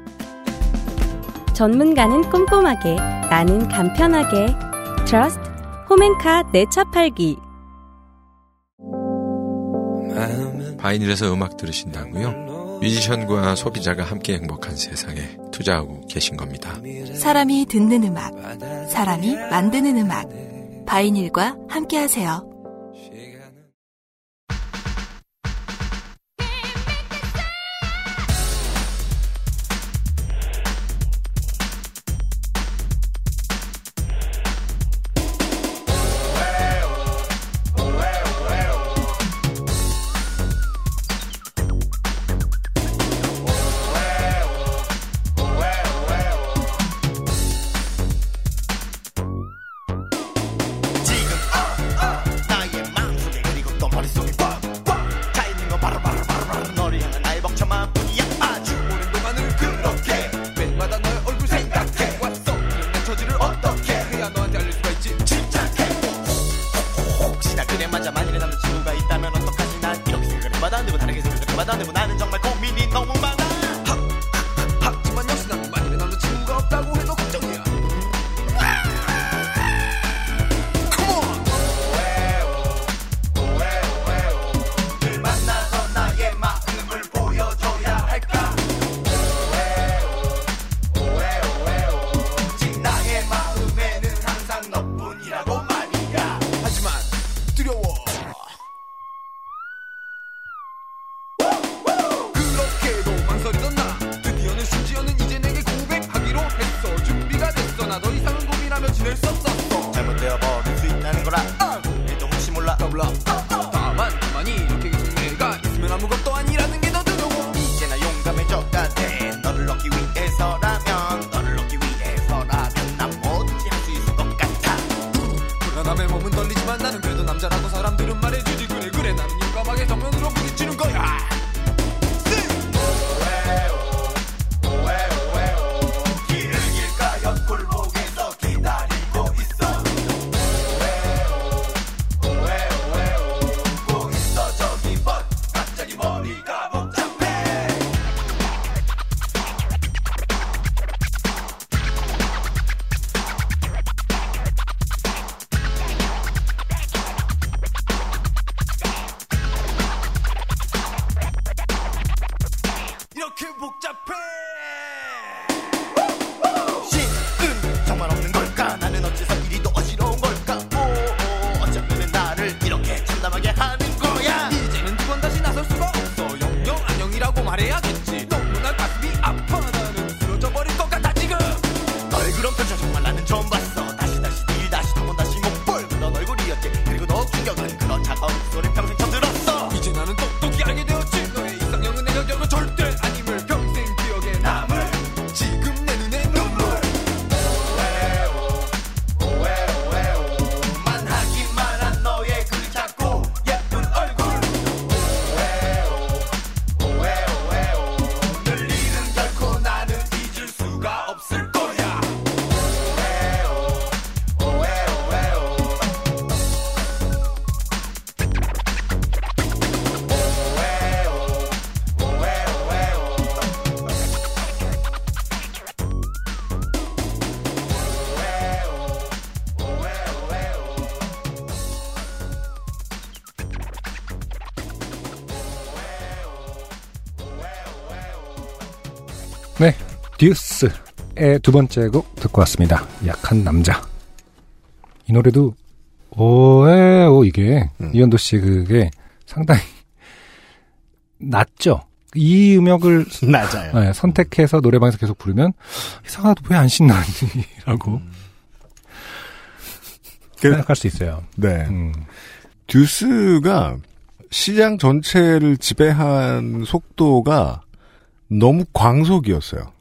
전문가는 꼼꼼하게, 나는 간편하게. 트러스트 홈앤카 내차 팔기. vinyl에서 음악 들으신다고요? 뮤지션과 소비자가 함께 행복한 세상에 투자하고 계신 겁니다. 사람이 듣는 음악, 사람이 만드는 음악. 바이닐과 함께하세요. 해봐도 안 되고 다르게 생각을 해봐도 안 되고 나는 정말 고민이 너무 네, 듀스의 두 번째 곡 듣고 왔습니다. 약한 남자. 이 노래도 오에오 이게 음. 이현도 씨 그게 상당히 낮죠. 이 음역을 낮아요. 네, 선택해서 노래방에서 계속 부르면 이상하다 왜안 신나지라고 그- 생각할 수 있어요. 네. 음. 듀스가 시장 전체를 지배한 속도가 너무 광속이었어요.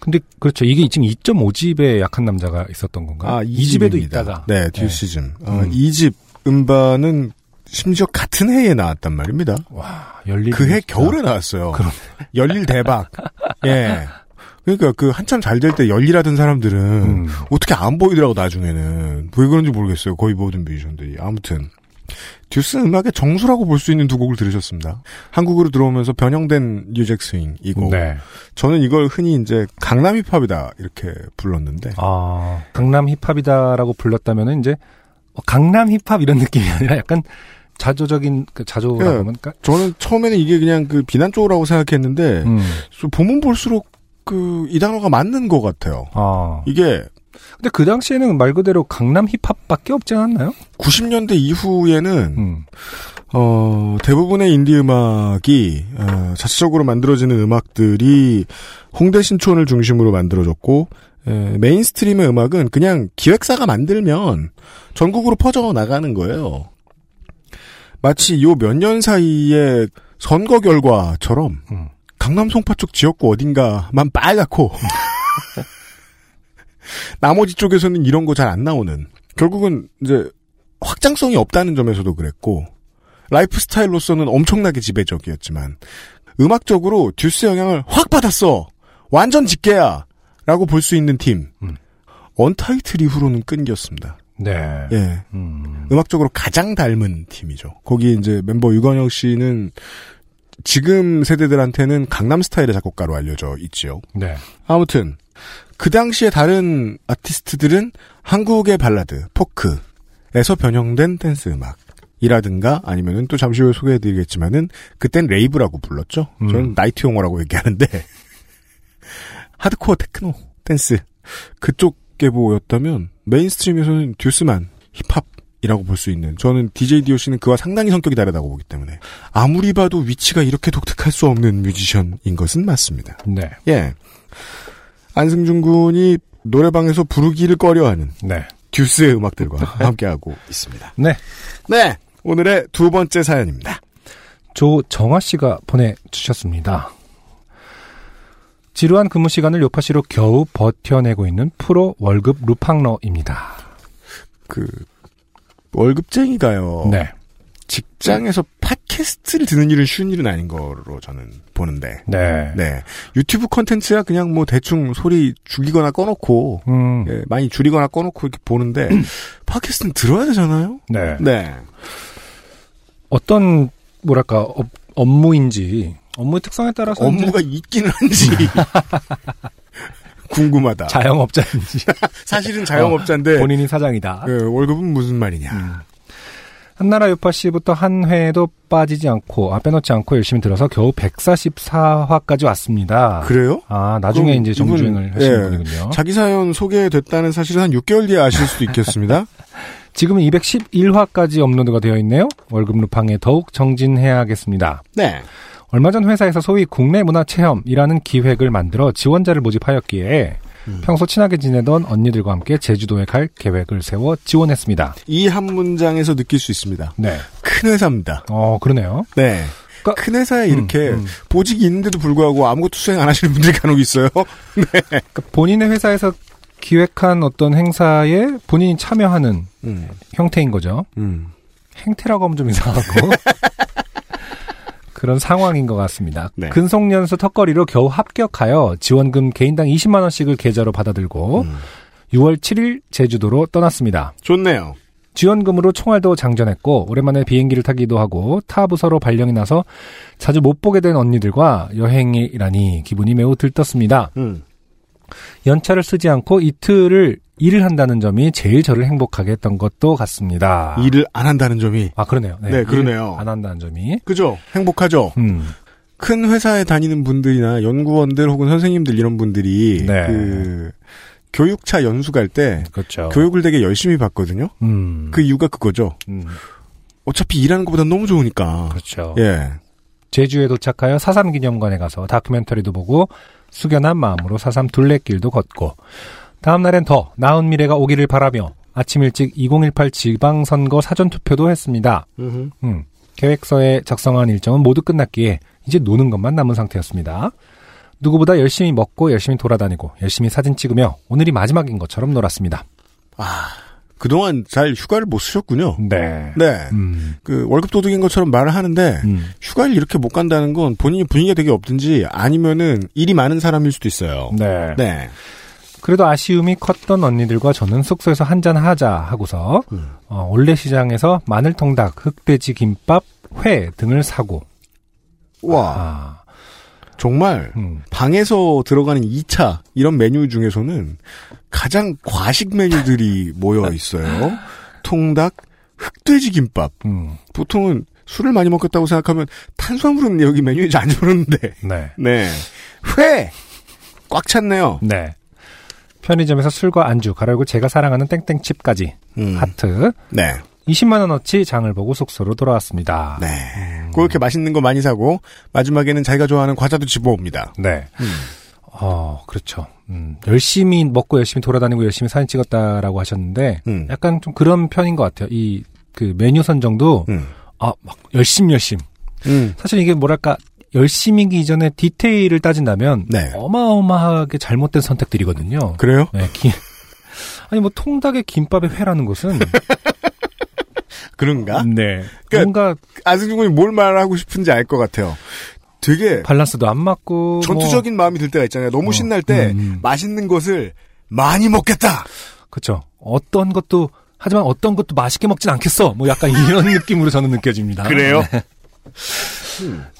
근데 그렇죠. 이게 지금 2.5집에 약한 남자가 있었던 건가요? 아, 이 집에도 집입니다. 있다가. 네, 듀시즘. 어, 음. 이집 음반은 심지어 같은 해에 나왔단 말입니다. 와, 열릴 그해 진짜. 겨울에 나왔어요. 그럼. 열일 대박. 예. 그러니까 그 한참 잘 될 때 열일하던 사람들은 음. 어떻게 안 보이더라고 나중에는 왜 그런지 모르겠어요. 거의 모든 뮤지션들이 아무튼 듀스 음악의 정수라고 볼 수 있는 두 곡을 들으셨습니다. 한국으로 들어오면서 변형된 뉴잭 스윙 이곡. 네. 저는 이걸 흔히 이제 강남 힙합이다 이렇게 불렀는데 아, 강남 힙합이다라고 불렀다면은 이제 어, 강남 힙합 이런 느낌이 아니라 약간 자조적인 그 자조라고 예. 하면 그러니까 저는 처음에는 이게 그냥 그 비난 쪽이라고 생각했는데 음. 좀 보면 볼수록 그 이 단어가 맞는 것 같아요. 아. 이게 근데 그 당시에는 말 그대로 강남 힙합밖에 없지 않았나요? 90년대 이후에는 음. 어, 대부분의 인디 음악이 어, 자체적으로 만들어지는 음악들이 홍대 신촌을 중심으로 만들어졌고 에, mainstream의 음악은 그냥 기획사가 만들면 전국으로 퍼져 나가는 거예요. 마치 요 몇 년 사이에 선거 결과처럼 음. 강남 송파 쪽 지역구 어딘가만 빨갛고 나머지 쪽에서는 이런 거 잘 안 나오는 결국은 이제 확장성이 없다는 점에서도 그랬고 라이프 스타일로서는 엄청나게 지배적이었지만 음악적으로 듀스 영향을 확 받았어 완전 직계야 라고 볼 수 있는 팀 음. 언타이틀 이후로는 끊기었습니다 네. 예 음. 음악적으로 가장 닮은 팀이죠 거기 이제 멤버 유건혁 씨는 지금 세대들한테는 강남 스타일의 작곡가로 알려져 있지요 네. 아무튼 그 당시에 다른 아티스트들은 한국의 발라드, 포크에서 변형된 댄스 음악 이라든가 아니면은 또 잠시 후에 소개해드리겠지만은 그땐 rave라고 불렀죠. 음. 저는 나이트 용어라고 얘기하는데 하드코어 테크노 댄스 그쪽 계보였다면 mainstream에서는 듀스만 힙합 이라고 볼 수 있는 저는 DJ DOC는 그와 상당히 성격이 다르다고 보기 때문에 아무리 봐도 위치가 이렇게 독특할 수 없는 뮤지션인 것은 맞습니다. 네. 예. 안승준 군이 노래방에서 부르기를 꺼려하는 네. 듀스의 음악들과 함께하고 있습니다. 네. 네. 오늘의 두 번째 사연입니다. 조정화 씨가 보내주셨습니다. 지루한 근무 시간을 요파시로 겨우 버텨내고 있는 프로 월급 루팡러입니다. 그 월급쟁이가요. 네. 직장에서 팟캐스트를 듣는 일은 쉬운 일은 아닌 거로 저는 보는데. 네. 네. 유튜브 컨텐츠야 그냥 뭐 대충 소리 죽이거나 꺼놓고 음. 예, 많이 줄이거나 꺼놓고 이렇게 보는데 팟캐스트는 들어야 되잖아요. 네. 네. 어떤 뭐랄까 업, 업무인지 업무의 특성에 따라서 업무가 있기는 한지 궁금하다. 자영업자인지 사실은 자영업자인데 본인이 사장이다. 예, 월급은 무슨 말이냐. 음. 한나라 요파시부터 한 회에도 빠지지 않고 아 빼놓지 않고 열심히 들어서 겨우 144화까지 왔습니다. 그래요? 아 나중에 이제 정주행을 하시는 예, 분이군요. 자기 사연 소개됐다는 사실은 한 6개월 뒤에 아실 수도 있겠습니다. 지금은 211화까지 업로드가 되어 있네요. 월급 루팡에 더욱 정진해야겠습니다. 네. 얼마 전 회사에서 소위 국내 문화 체험이라는 기획을 만들어 지원자를 모집하였기에 음. 평소 친하게 지내던 언니들과 함께 제주도에 갈 계획을 세워 지원했습니다. 이 한 문장에서 느낄 수 있습니다. 네. 큰 회사입니다. 어, 그러네요. 네. 그러니까- 큰 회사에 이렇게 음, 음. 보직이 있는데도 불구하고 아무것도 수행 안 하시는 분들이 간혹 있어요. 그러니까 본인의 회사에서 기획한 어떤 행사에 본인이 참여하는 음. 형태인 거죠. 음. 행태라고 하면 좀 이상하고. 그런 상황인 것 같습니다. 네. 근속연수 턱걸이로 겨우 합격하여 지원금 개인당 20만 원씩을 계좌로 받아들고 음. 6월 7일 제주도로 떠났습니다. 좋네요. 지원금으로 총알도 장전했고 오랜만에 비행기를 타기도 하고 타 부서로 발령이 나서 자주 못 보게 된 언니들과 여행이라니 기분이 매우 들떴습니다. 음. 연차를 쓰지 않고 이틀을 일을 한다는 점이 제일 저를 행복하게 했던 것도 같습니다. 일을 안 한다는 점이 아 그러네요. 네, 그러네요. 일안 한다는 점이. 그죠? 행복하죠. 음. 큰 회사에 다니는 분들이나 연구원들 혹은 선생님들 이런 분들이 네. 그 교육차 연수 갈 때 그렇죠. 교육을 되게 열심히 받거든요. 음. 그 이유가 그거죠. 음. 어차피 일하는 것보다 너무 좋으니까. 그렇죠. 예. 제주에 도착하여 사삼 기념관에 가서 다큐멘터리도 보고 숙연한 마음으로 사삼 둘레길도 걷고 다음 날엔 더 나은 미래가 오기를 바라며 아침 일찍 2018 지방선거 사전투표도 했습니다. 음. 계획서에 작성한 일정은 모두 끝났기에 이제 노는 것만 남은 상태였습니다. 누구보다 열심히 먹고 열심히 돌아다니고 열심히 사진 찍으며 오늘이 마지막인 것처럼 놀았습니다. 아, 그동안 잘 휴가를 못 쓰셨군요. 네. 네. 음, 그 월급 도둑인 것처럼 말을 하는데 음. 휴가를 이렇게 못 간다는 건 본인이 분위기가 되게 없든지 아니면은 일이 많은 사람일 수도 있어요. 네. 네. 그래도 아쉬움이 컸던 언니들과 저는 숙소에서 한잔 하자 하고서 음. 어, 올레 시장에서 마늘통닭, 흑돼지 김밥, 회 등을 사고 와, 아, 정말 음, 방에서 들어가는 2차 이런 메뉴 중에서는 가장 과식 메뉴들이 모여 있어요. 통닭, 흑돼지 김밥. 음, 보통은 술을 많이 먹겠다고 생각하면 탄수화물은 여기 메뉴에 안 오르는데. 네. 네. 회! 꽉 찼네요. 네. 편의점에서 술과 안주, 가로고 제가 사랑하는 땡땡칩까지 음. 하트 네. 20만 원어치 장을 보고 숙소로 돌아왔습니다. 네. 그렇게 맛있는 거 많이 사고 마지막에는 자기가 좋아하는 과자도 집어옵니다. 네. 음. 어, 그렇죠. 음, 열심히 먹고 열심히 돌아다니고 열심히 사진 찍었다라고 하셨는데 음. 약간 좀 그런 편인 것 같아요. 이 그 메뉴 선정도 음. 아, 막 열심 열심. 음. 사실 이게 뭐랄까 열심이기 이전에 디테일을 따진다면 네. 어마어마하게 잘못된 선택들이거든요. 그래요? 네, 기- 아니 뭐 통닭에 김밥에 회라는 것은 그런가? 네 그러니까 뭔가 아승준 군이 뭘 말하고 싶은지 알 것 같아요. 되게 밸런스도 안 맞고 전투적인 마음이 들 때가 있잖아요. 너무 어, 신날 때 음, 음. 맛있는 것을 많이 먹겠다. 그렇죠. 어떤 것도 하지만 어떤 것도 맛있게 먹진 않겠어. 뭐 약간 이런 느낌으로 저는 느껴집니다. 그래요? 네.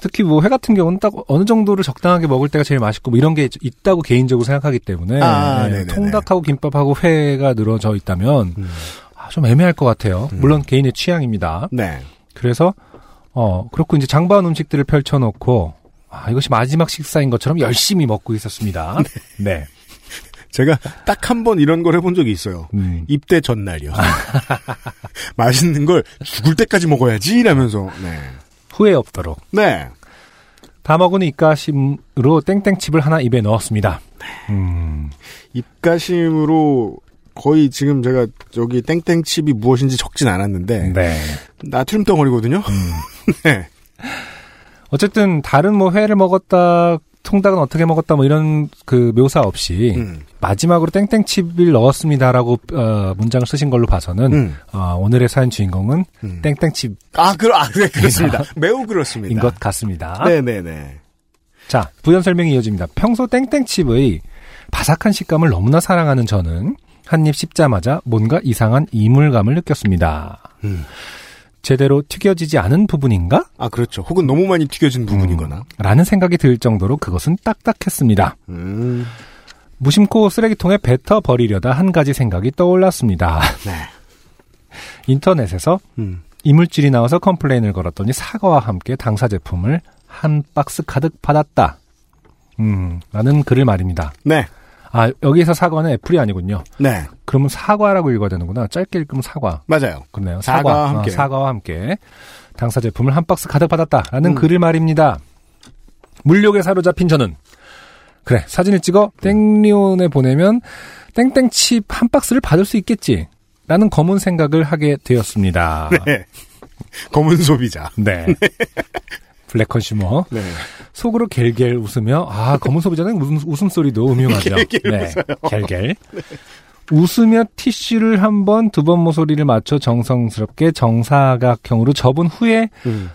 특히 뭐 회 같은 경우는 딱 어느 정도를 적당하게 먹을 때가 제일 맛있고 뭐 이런 게 있다고 개인적으로 생각하기 때문에 아, 네, 네네네. 통닭하고 김밥하고 회가 늘어져 있다면 음. 아, 좀 애매할 것 같아요. 물론 개인의 취향입니다. 네. 그래서 어 그렇고 이제 장바한 음식들을 펼쳐놓고 아, 이것이 마지막 식사인 것처럼 열심히 먹고 있었습니다. 네. 제가 딱 한 번 이런 걸 해본 적이 있어요. 음. 입대 전날이요. 맛있는 걸 죽을 때까지 먹어야지 이라면서. 네. 후회 없도록. 네. 다 먹은 입가심으로 땡땡칩을 하나 입에 넣었습니다. 음, 입가심으로 거의 지금 제가 여기 땡땡칩이 무엇인지 적진 않았는데 네. 나트륨 덩어리거든요. 네. 어쨌든 다른 뭐 회를 먹었다, 통닭은 어떻게 먹었다 뭐 이런 그 묘사 없이 음. 마지막으로 땡땡칩을 넣었습니다라고 어, 문장을 쓰신 걸로 봐서는 음. 어, 오늘의 사연 주인공은 음. 땡땡칩인 아, 그, 아, 네, 그렇습니다. 매우 그렇습니다. 것 같습니다. 네네네. 자, 부연 설명이 이어집니다. 평소 땡땡칩의 바삭한 식감을 너무나 사랑하는 저는 한 입 씹자마자 뭔가 이상한 이물감을 느꼈습니다. 음. 제대로 튀겨지지 않은 부분인가? 아, 그렇죠. 혹은 너무 많이 튀겨진 부분이거나. 라는 생각이 들 정도로 그것은 딱딱했습니다. 음. 무심코 쓰레기통에 뱉어 버리려다 한 가지 생각이 떠올랐습니다. 네. 인터넷에서 음. 이물질이 나와서 complain을 걸었더니 사과와 함께 당사 제품을 한 박스 가득 받았다. 음, 라는 글을 말입니다. 네. 아, 여기서 사과는 apple이 아니군요. 네. 그러면 사과라고 읽어야 되는구나. 짧게 읽으면 사과. 맞아요. 그렇네요. 사과와 사과, 함께. 어, 사과와 함께 당사 제품을 한 박스 가득 받았다라는 음. 글을 말입니다. 물욕에 사로잡힌 저는 그래 사진을 찍어 땡리온에 보내면 땡땡칩 한 박스를 받을 수 있겠지라는 검은 생각을 하게 되었습니다. 네. 검은 소비자. 네. black consumer 네. 속으로 갤갤 웃으며 아 검은 소비자는 웃음, 웃음소리도 음흉하죠. 갤갤 네, 웃어요. 갤갤. 웃으며 티슈를 한 번, 두 번 모서리를 맞춰 정성스럽게 정사각형으로 접은 후에 음.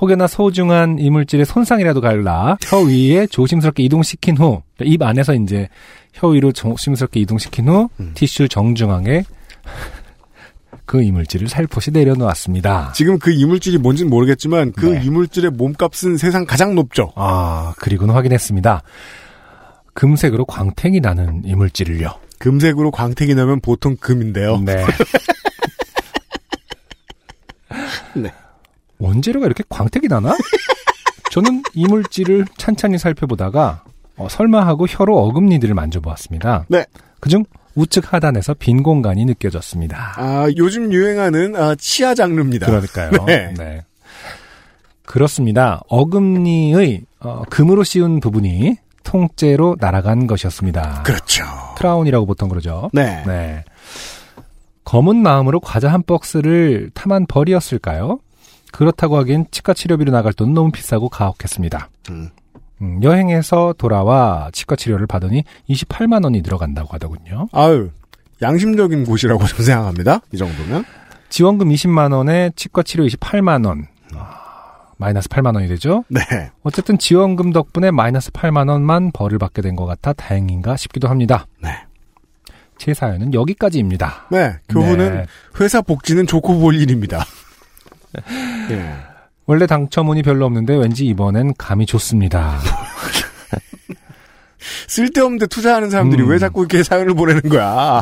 혹여나 소중한 이물질의 손상이라도 갈라 혀 위에 조심스럽게 이동시킨 후 입 안에서 이제 혀 위로 조심스럽게 이동시킨 후 음. 티슈 정중앙에 그 이물질을 살포시 내려놓았습니다. 지금 그 이물질이 뭔지는 모르겠지만 그 네. 이물질의 몸값은 세상 가장 높죠. 아 그리고는 확인했습니다. 금색으로 광택이 나는 이물질을요. 금색으로 광택이 나면 보통 금인데요. 네. 네. 원재료가 이렇게 광택이 나나? 저는 이물질을 찬찬히 살펴보다가 어, 설마 하고 혀로 어금니들을 만져보았습니다. 네. 그중 우측 하단에서 빈 공간이 느껴졌습니다. 아, 요즘 유행하는 아, 치아 장르입니다. 그러니까요. 네. 네. 그렇습니다. 어금니의 어, 금으로 씌운 부분이 통째로 날아간 것이었습니다. 그렇죠. 크라운이라고 보통 그러죠. 네. 네. 검은 마음으로 과자 한 박스를 탐한 벌이었을까요? 그렇다고 하기엔 치과 치료비로 나갈 돈 너무 비싸고 가혹했습니다. 음. 음, 여행에서 돌아와 치과 치료를 받으니 28만 원이 들어간다고 하더군요. 아유, 양심적인 곳이라고 저는 생각합니다. 이 정도면. 지원금 20만 원에 치과 치료 28만 원. 아, 마이너스 8만 원이 되죠? 네. 어쨌든 지원금 덕분에 마이너스 8만 원만 벌을 받게 된 것 같아 다행인가 싶기도 합니다. 네. 제 사연은 여기까지입니다. 네. 교훈은 네. 회사 복지는 좋고 볼 일입니다. 예. 원래 당첨운이 별로 없는데 왠지 이번엔 감이 좋습니다. 쓸데없는데 투자하는 사람들이 음. 왜 자꾸 이렇게 사연을 보내는 거야?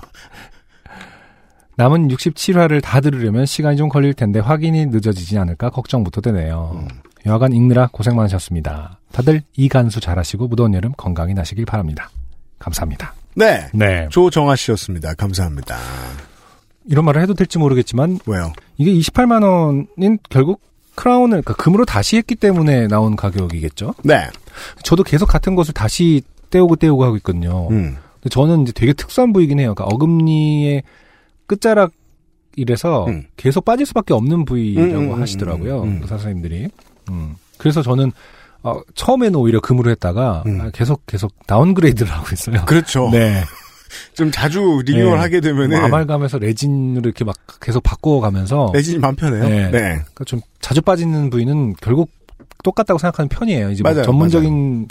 남은 67화를 다 들으려면 시간이 좀 걸릴 텐데 확인이 늦어지지 않을까 걱정부터 되네요. 음. 여하간 읽느라 고생 많으셨습니다. 다들 이간수 잘하시고 무더운 여름 건강히 나시길 바랍니다. 감사합니다. 네. 네. 조정아 씨였습니다. 감사합니다. 이런 말을 해도 될지 모르겠지만 왜요? 이게 28만 원은 결국 크라운을 그러니까 금으로 다시 했기 때문에 나온 가격이겠죠. 네. 저도 계속 같은 것을 다시 떼오고 떼오고 하고 있거든요. 음. 근데 저는 이제 되게 특수한 부위긴 해요. 그러니까 어금니의 끝자락이라서 음. 계속 빠질 수밖에 없는 부위라고 음, 음, 음, 하시더라고요. 음, 음. 의사 선생님들이. 음. 그래서 저는 어, 처음에는 오히려 금으로 했다가 계속 계속 downgrade를 하고 있어요. 그렇죠. 네. 좀 자주 리뉴얼 네. 하게 되면은 뭐 아말감에서 레진으로 이렇게 막 계속 바꿔가면서 레진이 맘 편해요. 네. 네. 그러니까 좀 자주 빠지는 부위는 결국 똑같다고 생각하는 편이에요. 이제 뭐 맞아요, 전문적인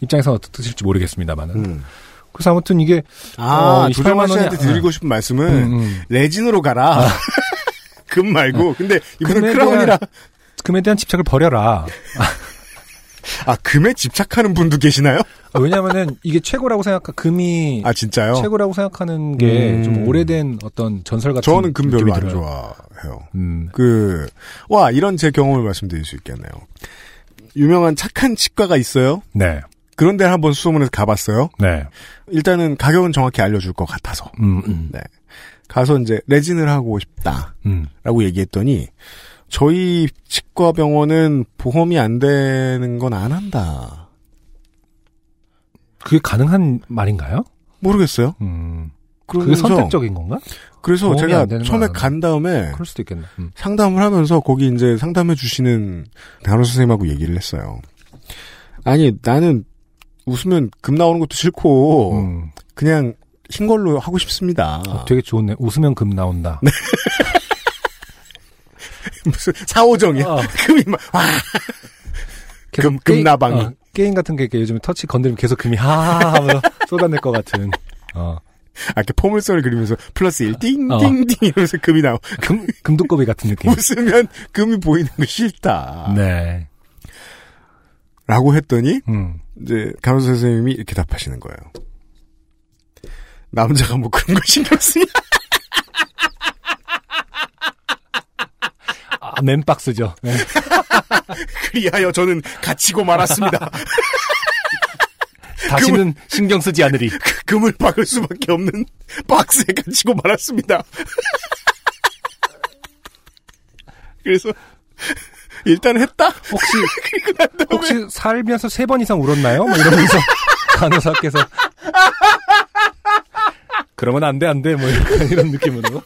입장에서 어떠실지 모르겠습니다만은. 음. 그래서 아무튼 이게 아, 어, 28만 씨한테 원이- 드리고 싶은 말씀은 음, 음. 레진으로 가라. 금 말고. 근데 이분은 금에 크라운이라 대한- 금에 대한 집착을 버려라. 아 금에 집착하는 분도 계시나요? 아, 왜냐면은 이게 최고라고 생각, 금이 아 진짜요? 최고라고 생각하는 게 음. 좀 오래된 어떤 전설 같은 저는 금 별로 안. 좋아해요. 음. 그, 와, 이런 제 경험을 말씀드릴 수 있겠네요. 유명한 착한 치과가 있어요. 네. 그런 데를 한번 수소문해서 가봤어요. 네. 일단은 가격은 정확히 알려줄 것 같아서. 음, 음. 네. 가서 이제 레진을 하고 싶다. 음. 라고 얘기했더니, 저희 치과 병원은 보험이 안 되는 건 안 한다. 그게 가능한 말인가요? 모르겠어요. 음. 그게 선택적인 건가? 그래서 제가 처음에 건간 다음에 그럴 수도 있겠네. 음. 상담을 하면서 거기 이제 상담해 주시는 간호사 선생님하고 얘기를 했어요. 아니 나는 웃으면 금 나오는 것도 싫고 음. 그냥 흰 걸로 하고 싶습니다. 어, 되게 좋네. 웃으면 금 나온다. 무슨 사오정이야. 어. 금이 막 와. 금- 금나방이. 어, 게임 같은 게 이렇게 요즘 터치 건드리면 계속 금이 하하하 쏟아낼 것 같은. 어. 아, 이렇게 포물선을 그리면서 플러스 1 어. 띵띵띵 이러면서 금이 나오. 금, 금두꺼비 같은 느낌. 웃으면 금이 보이는 거 싫다. 네. 라고 했더니 음. 이제 간호사 선생님이 이렇게 답하시는 거예요. 남자가 뭐 그런 거 신경 쓰냐? 아, 맨박스죠. 네. 그리하여 저는 갇히고 말았습니다. 다시는 신경 쓰지 않으리. 금을 박을 수밖에 없는 박스에 갇히고 말았습니다. 그래서 일단 했다. 혹시, 혹시 살면서 세 번 이상 울었나요? 뭐 이러면서 간호사께서. 그러면 안 돼, 안 돼. 뭐 이런, 이런 느낌으로.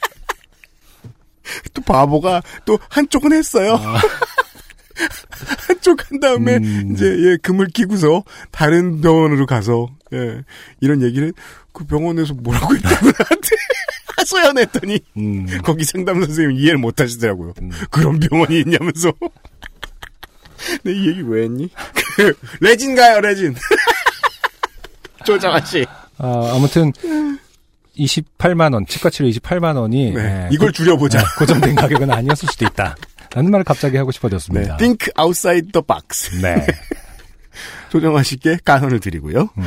또 바보가 또 한쪽은 했어요. 한쪽 한 다음에 음. 이제 예 금을 끼고서 다른 병원으로 가서 예 이런 얘기를 그 병원에서 뭐라고 했다고 나한테 하소연했더니 음. 거기 상담 선생님 이해를 못 하시더라고요. 그런 병원이 있냐면서. 내 이 얘기 왜 했니? 그 레진 가요, 레진. 조정아 씨. 아, 아무튼 28만 원, 치과 치료 28만 원이 네, 예, 이걸 고- 줄여보자. 네, 고정된 가격은 아니었을 수도 있다. 라는 말을 갑자기 하고 네, 싶어졌습니다. think outside the box. 네. 씨께 간언을 드리고요. 음.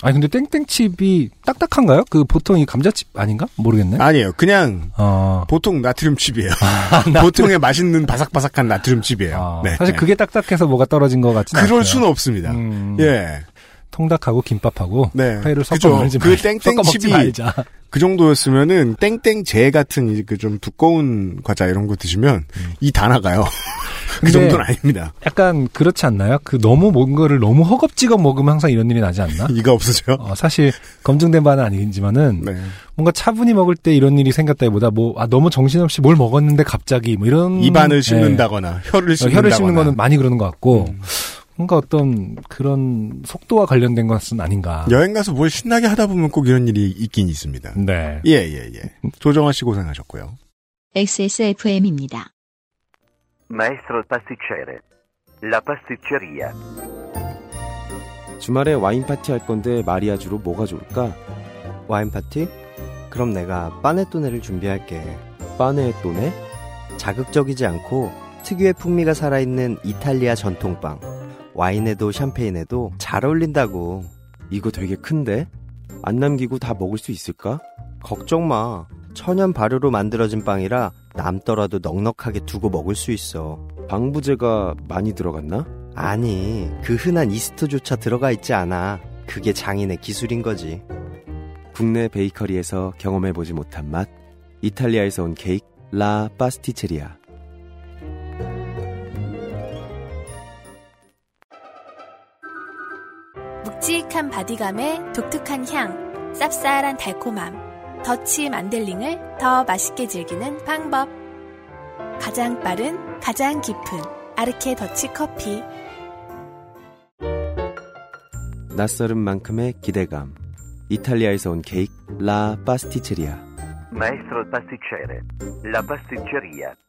아니 근데 땡땡칩이 딱딱한가요? 그 보통 이 감자칩 아닌가? 모르겠네. 아니에요. 그냥 어. 보통 나트륨 칩이에요. 나트륨. 보통의 맛있는 바삭바삭한 나트륨 칩이에요. 아, 네. 사실 그게 딱딱해서 뭐가 떨어진 것 같지는 그럴 않고요. 수는 없습니다. 음. 예. 통닭하고 김밥하고 네. 회를 섞어 그죠. 먹지 그 말- 땡땡 칩이 말자. 그 정도였으면은 땡땡제 같은 그 좀 두꺼운 과자 이런 거 드시면 이다 나가요. 그 정도는 아닙니다. 약간 그렇지 않나요? 그 너무 먹은 거를 너무 허겁지겁 먹으면 항상 이런 일이 나지 않나? 이가 없어져요. 어, 사실 검증된 바는 아니지만은 네. 뭔가 차분히 먹을 때 이런 일이 생겼다기보다 뭐 아, 너무 정신없이 뭘 먹었는데 갑자기 뭐 이런 입안을 예. 씹는다거나 혀를 어, 씹는다거나. 혀를 씹는 거는 많이 그러는 것 같고 음. 뭔가 어떤 그런 속도와 관련된 것은 아닌가. 여행 가서 뭘 신나게 하다 보면 꼭 이런 일이 있긴 있습니다. 네. 예, 예, 예. 조정아 씨 고생하셨고요. XSFM입니다. Maestro pasticcere. La pasticceria. 주말에 와인 파티 할 건데 마리아주로 뭐가 좋을까? 와인 파티? 그럼 내가 빠네토네를 준비할게. 빠네토네? 자극적이지 않고 특유의 풍미가 살아있는 이탈리아 전통빵. 와인에도 샴페인에도 잘 어울린다고. 이거 되게 큰데? 안 남기고 다 먹을 수 있을까? 걱정 마. 천연 발효로 만들어진 빵이라 남더라도 넉넉하게 두고 먹을 수 있어. 방부제가 많이 들어갔나? 아니, 그 흔한 이스트조차 들어가 있지 않아. 그게 장인의 기술인 거지. 국내 베이커리에서 경험해보지 못한 맛. 이탈리아에서 온 케이크, 라 파스티체리아. 묵직한 바디감에 독특한 향, 쌉쌀한 달콤함, 더치 만델링을 더 맛있게 즐기는 방법. 가장 빠른, 가장 깊은 아르케 더치 커피. 낯설은 만큼의 기대감. 이탈리아에서 온 케이크, 라 파스티체리아. Maestro il pasticcere. La pasticceria. Y'all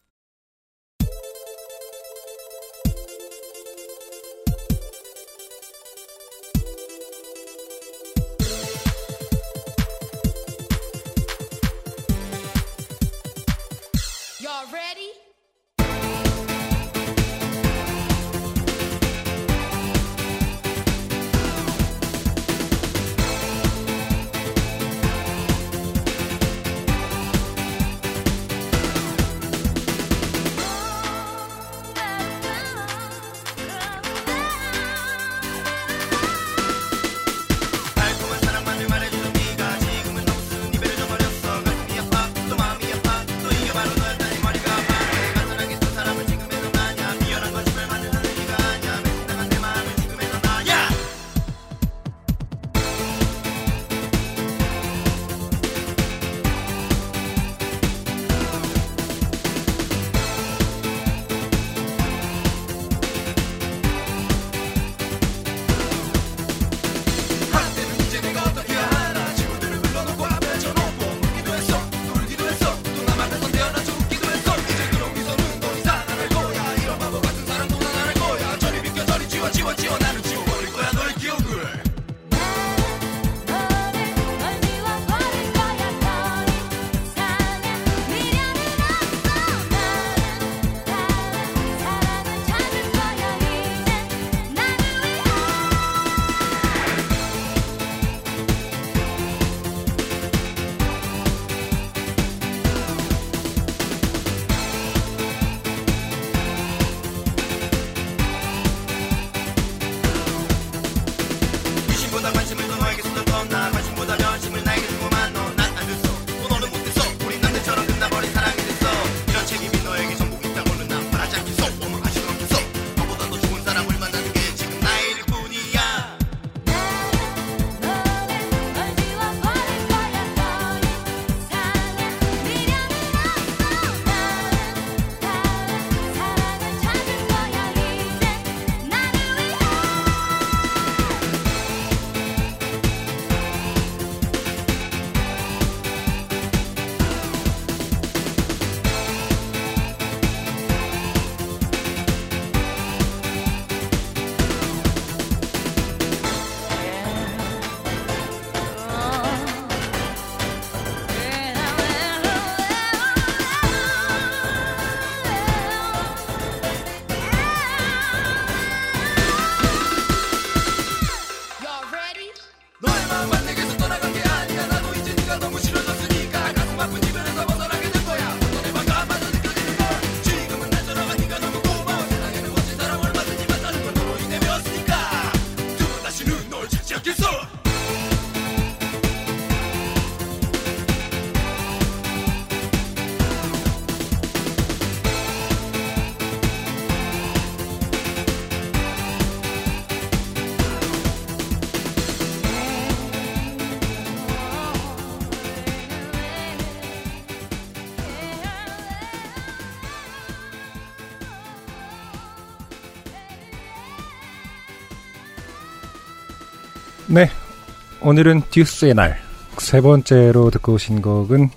오늘은 듀스의 날. 세 번째로 듣고 오신 곡은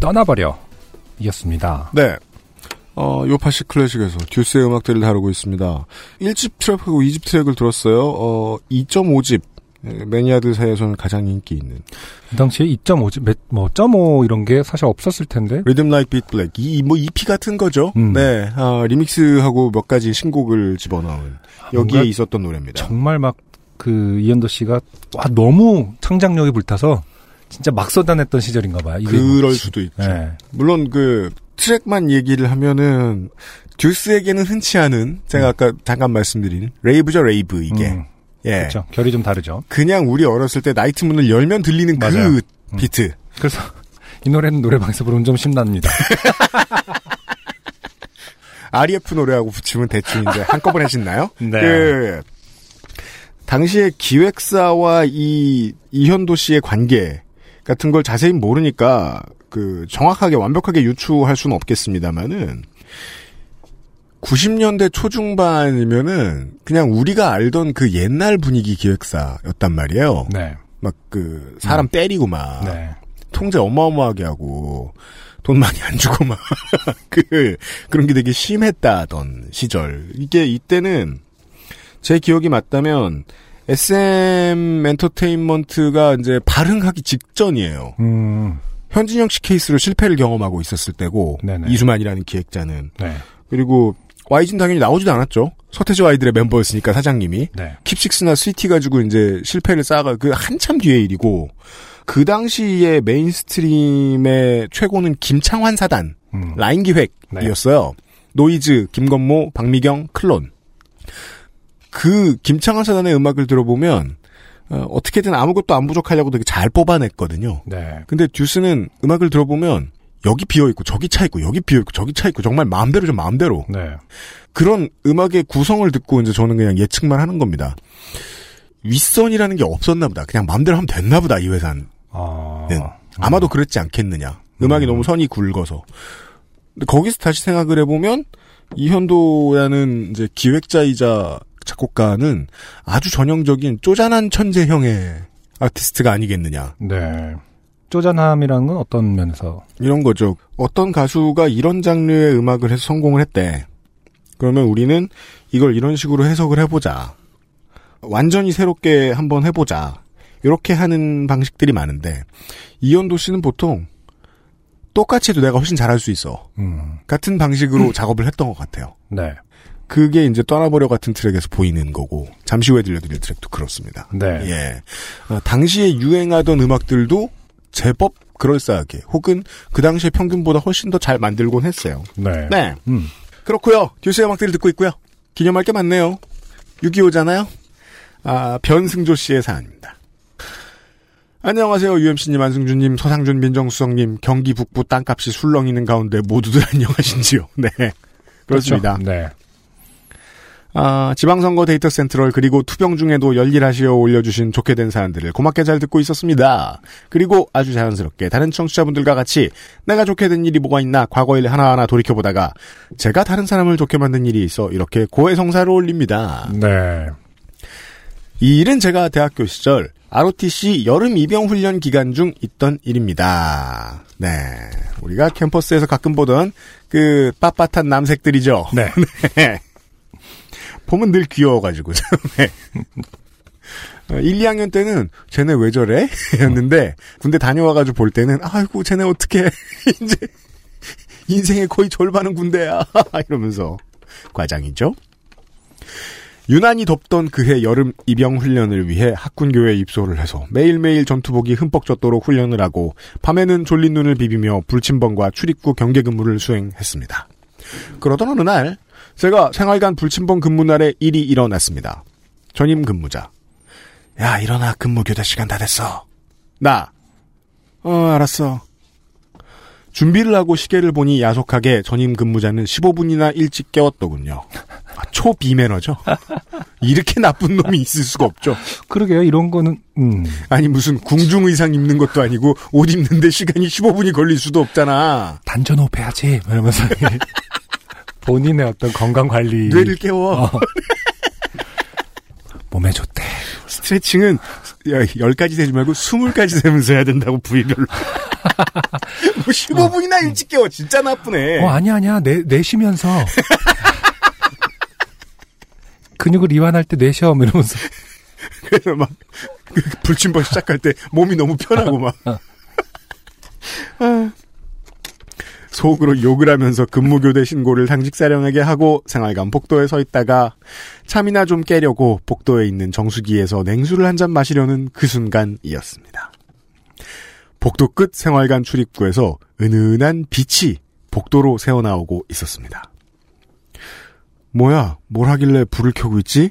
떠나버려. 이었습니다. 네. 어, 요파시 클래식에서 듀스의 음악들을 다루고 있습니다. 1집 트랙하고 2집 트랙을 들었어요. 어, 2.5집. 매니아들 사이에서는 가장 인기 있는. 그 당시에 2.5, 뭐, 0.5 이런 게 사실 없었을 텐데. Rhythm Light Beat Black. 이, 뭐, EP 같은 거죠. 음. 네. 아, 리믹스하고 몇 가지 신곡을 집어넣은. 여기에 뭔가 있었던 노래입니다. 정말 막 그 이현도 씨가 와, 너무 창작력이 불타서 진짜 막 쏟아냈던 시절인가 봐요. 그럴 수도 있죠. 네. 물론 그 트랙만 얘기를 하면은 듀스에게는 흔치 않은 제가 아까 잠깐 말씀드린 rave죠 rave 이게 음, 예 그렇죠. 결이 좀 다르죠. 그냥 우리 어렸을 때 나이트 문을 열면 들리는 맞아요. 그 음. 비트 그래서 이 노래는 노래방에서 부르면 좀 신납니다. REF 노래하고 붙이면 대충 이제 한꺼번에 신나요? 네. 그 당시에 기획사와 이 이현도 씨의 관계 같은 걸 자세히 모르니까 그 정확하게 완벽하게 유추할 수는 없겠습니다만은 90년대 초중반이면은 그냥 우리가 알던 그 옛날 분위기 기획사였단 말이에요. 네. 막 그 사람 때리고 막 네. 통제 어마어마하게 하고 돈 많이 안 주고 막 그 그런 게 되게 심했다던 시절. 이게 이때는 제 기억이 맞다면 SM 엔터테인먼트가 이제 발흥하기 직전이에요. 음, 현진영 씨 케이스로 실패를 경험하고 있었을 때고 네네. 이수만이라는 기획자는 네. 그리고 YG는 당연히 나오지도 않았죠. 서태지 아이들의 멤버였으니까 사장님이 네. 킵식스나 스위티 가지고 이제 실패를 쌓아가 그 한참 뒤의 일이고 그 당시에 mainstream의 최고는 김창환 사단 음, 라인 기획이었어요. 노이즈, 김건모, 박미경, 클론. 그 김창환 사단의 음악을 들어보면 어, 떻게든 아무것도 안 부족하려고 되게 잘 뽑아냈거든요. 네. 근데 듀스는 음악을 들어보면 여기 비어 있고 저기 차 있고 여기 비어 있고 저기 차 있고 정말 마음대로 좀 마음대로 네. 그런 음악의 구성을 듣고 이제 저는 그냥 예측만 하는 겁니다. 윗선이라는 게 없었나 보다. 그냥 마음대로 하면 됐나 보다 이 회사는. 아, 네. 아마도 그랬지 않겠느냐. 음악이 너무 선이 굵어서. 근데 거기서 다시 생각을 해보면 이현도라는 이제 기획자이자 작곡가는 아주 전형적인 쪼잔한 천재형의 아티스트가 아니겠느냐. 네. 쪼잔함이라는 건 어떤 면에서? 이런 거죠. 어떤 가수가 이런 장르의 음악을 해서 성공을 했대. 그러면 우리는 이걸 이런 식으로 해석을 해보자. 완전히 새롭게 한번 해보자. 이렇게 하는 방식들이 많은데 이현도 씨는 보통 똑같이 해도 내가 훨씬 잘할 수 있어. 음, 같은 방식으로 작업을 했던 것 같아요. 네. 그게 이제 떠나버려 같은 트랙에서 보이는 거고 잠시 후에 들려드릴 트랙도 그렇습니다. 네. 예. 어, 당시에 유행하던 음악들도 제법 그럴싸하게 혹은 그 당시의 평균보다 훨씬 더 잘 만들곤 했어요. 네. 네. 음, 그렇고요. 듀스의 음악들을 듣고 있고요. 기념할 게 많네요. 6.25잖아요. 아, 변승조 씨의 사연입니다. 안녕하세요. UMC님, 안승준님, 서상준 민정수석님, 경기 북부 땅값이 술렁이는 가운데 모두들 안녕하신지요. 네. 그렇습니다. 그렇죠. 네. 아, 지방선거 데이터 센트럴 그리고 투병 중에도 열일하시어 올려주신 좋게 된 사연들을 고맙게 잘 듣고 있었습니다. 그리고 아주 자연스럽게 다른 청취자분들과 같이 내가 좋게 된 일이 뭐가 있나 과거 일 하나하나 돌이켜보다가 제가 다른 사람을 좋게 만든 일이 있어 이렇게 고해성사를 올립니다. 네. 이 일은 제가 대학교 시절 ROTC 여름 입영 훈련 기간 중 있던 일입니다. 네. 우리가 캠퍼스에서 가끔 보던 그 빳빳한 남색들이죠. 네. 네. 보면 늘 귀여워가지고. 네. 1, 2학년 때는 쟤네 왜 저래? 였는데 군대 다녀와가지고 볼 때는 아이고 쟤네 어떻게 이제 인생의 거의 절반은 군대야 이러면서 과장이죠. 유난히 덥던 그해 여름 입영 훈련을 위해 학군교에 입소를 해서 매일매일 전투복이 흠뻑 젖도록 훈련을 하고 밤에는 졸린 눈을 비비며 불침번과 출입구 경계 근무를 수행했습니다. 그러던 어느 날 제가 생활관 불침번 근무 날에 일이 일어났습니다. 전임 근무자. 야 일어나 근무 교대 시간 다 됐어. 나. 어 알았어. 준비를 하고 시계를 보니 야속하게 전임 근무자는 15분이나 일찍 깨웠더군요. 아, 초비매너죠. 이렇게 나쁜 놈이 있을 수가 없죠. 그러게요. 이런 거는 음. 아니 무슨 궁중 의상 입는 것도 아니고 옷 입는데 시간이 15분이 걸릴 수도 없잖아. 단전 호흡해야지. 이러면서 본인의 어떤 건강 관리 뇌를 깨워. 어. 몸에 좋대. 스트레칭은 열 가지 세지 말고 스물 가지 세면서 해야 된다고 부위별로. 뭐 15분이나 일찍 깨워 진짜 나쁘네. 어, 아니야, 아니야. 내, 내쉬면서. 근육을 이완할 때 내쉬어, 뭐 이러면서. 그래서 막그 불침번 시작할 때 몸이 너무 편하고 막. 아. 속으로 욕을 하면서 근무교대 신고를 당직사령에게 하고 생활관 복도에 서 있다가 참이나 좀 깨려고 복도에 있는 정수기에서 냉수를 한 잔 마시려는 그 순간이었습니다. 복도 끝 생활관 출입구에서 은은한 빛이 복도로 새어나오고 있었습니다. 뭐야, 뭘 하길래 불을 켜고 있지?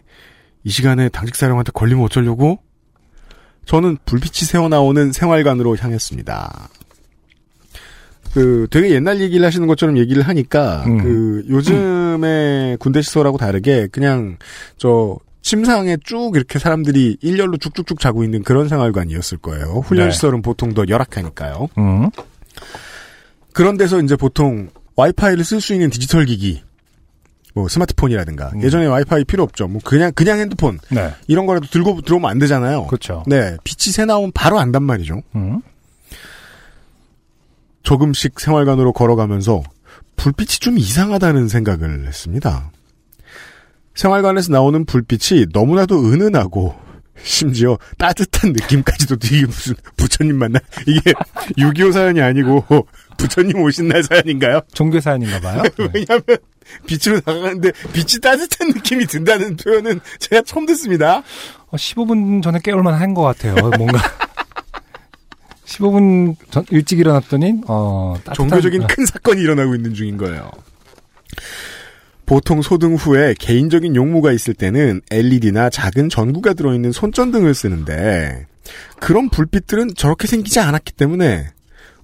이 시간에 당직사령한테 걸리면 어쩌려고? 저는 불빛이 새어나오는 생활관으로 향했습니다. 그 되게 옛날 얘기를 하시는 것처럼 얘기를 하니까 음. 그 요즘의 군대 시설하고 다르게 그냥 저 침상에 쭉 이렇게 사람들이 일렬로 쭉쭉쭉 자고 있는 그런 생활관이었을 거예요. 훈련 네. 시설은 보통 더 열악하니까요. 음. 그런 데서 이제 보통 와이파이를 쓸 수 있는 디지털 기기, 뭐 스마트폰이라든가 예전에 와이파이 필요 없죠. 뭐 그냥 그냥 핸드폰 네. 이런 거라도 들고 들어오면 안 되잖아요. 그렇죠. 네, 빛이 새 나오면 바로 안단 말이죠. 음. 조금씩 생활관으로 걸어가면서 불빛이 좀 이상하다는 생각을 했습니다. 생활관에서 나오는 불빛이 너무나도 은은하고 심지어 따뜻한 느낌까지도 이게 무슨 부처님 만나 이게 6.25 사연이 아니고 부처님 오신 날 사연인가요? 종교 사연인가 봐요. 네. 왜냐하면 빛으로 나가는데 빛이 따뜻한 느낌이 든다는 표현은 제가 처음 듣습니다. 어, 15분 전에 깨울만 한 것 같아요. 뭔가. 15분 전, 일찍 일어났더니, 어, 따뜻한- 종교적인 어, 큰 사건이 일어나고 있는 중인 거예요. 보통 소등 후에 개인적인 용무가 있을 때는 LED나 작은 전구가 들어있는 손전등을 쓰는데 그런 불빛들은 저렇게 생기지 않았기 때문에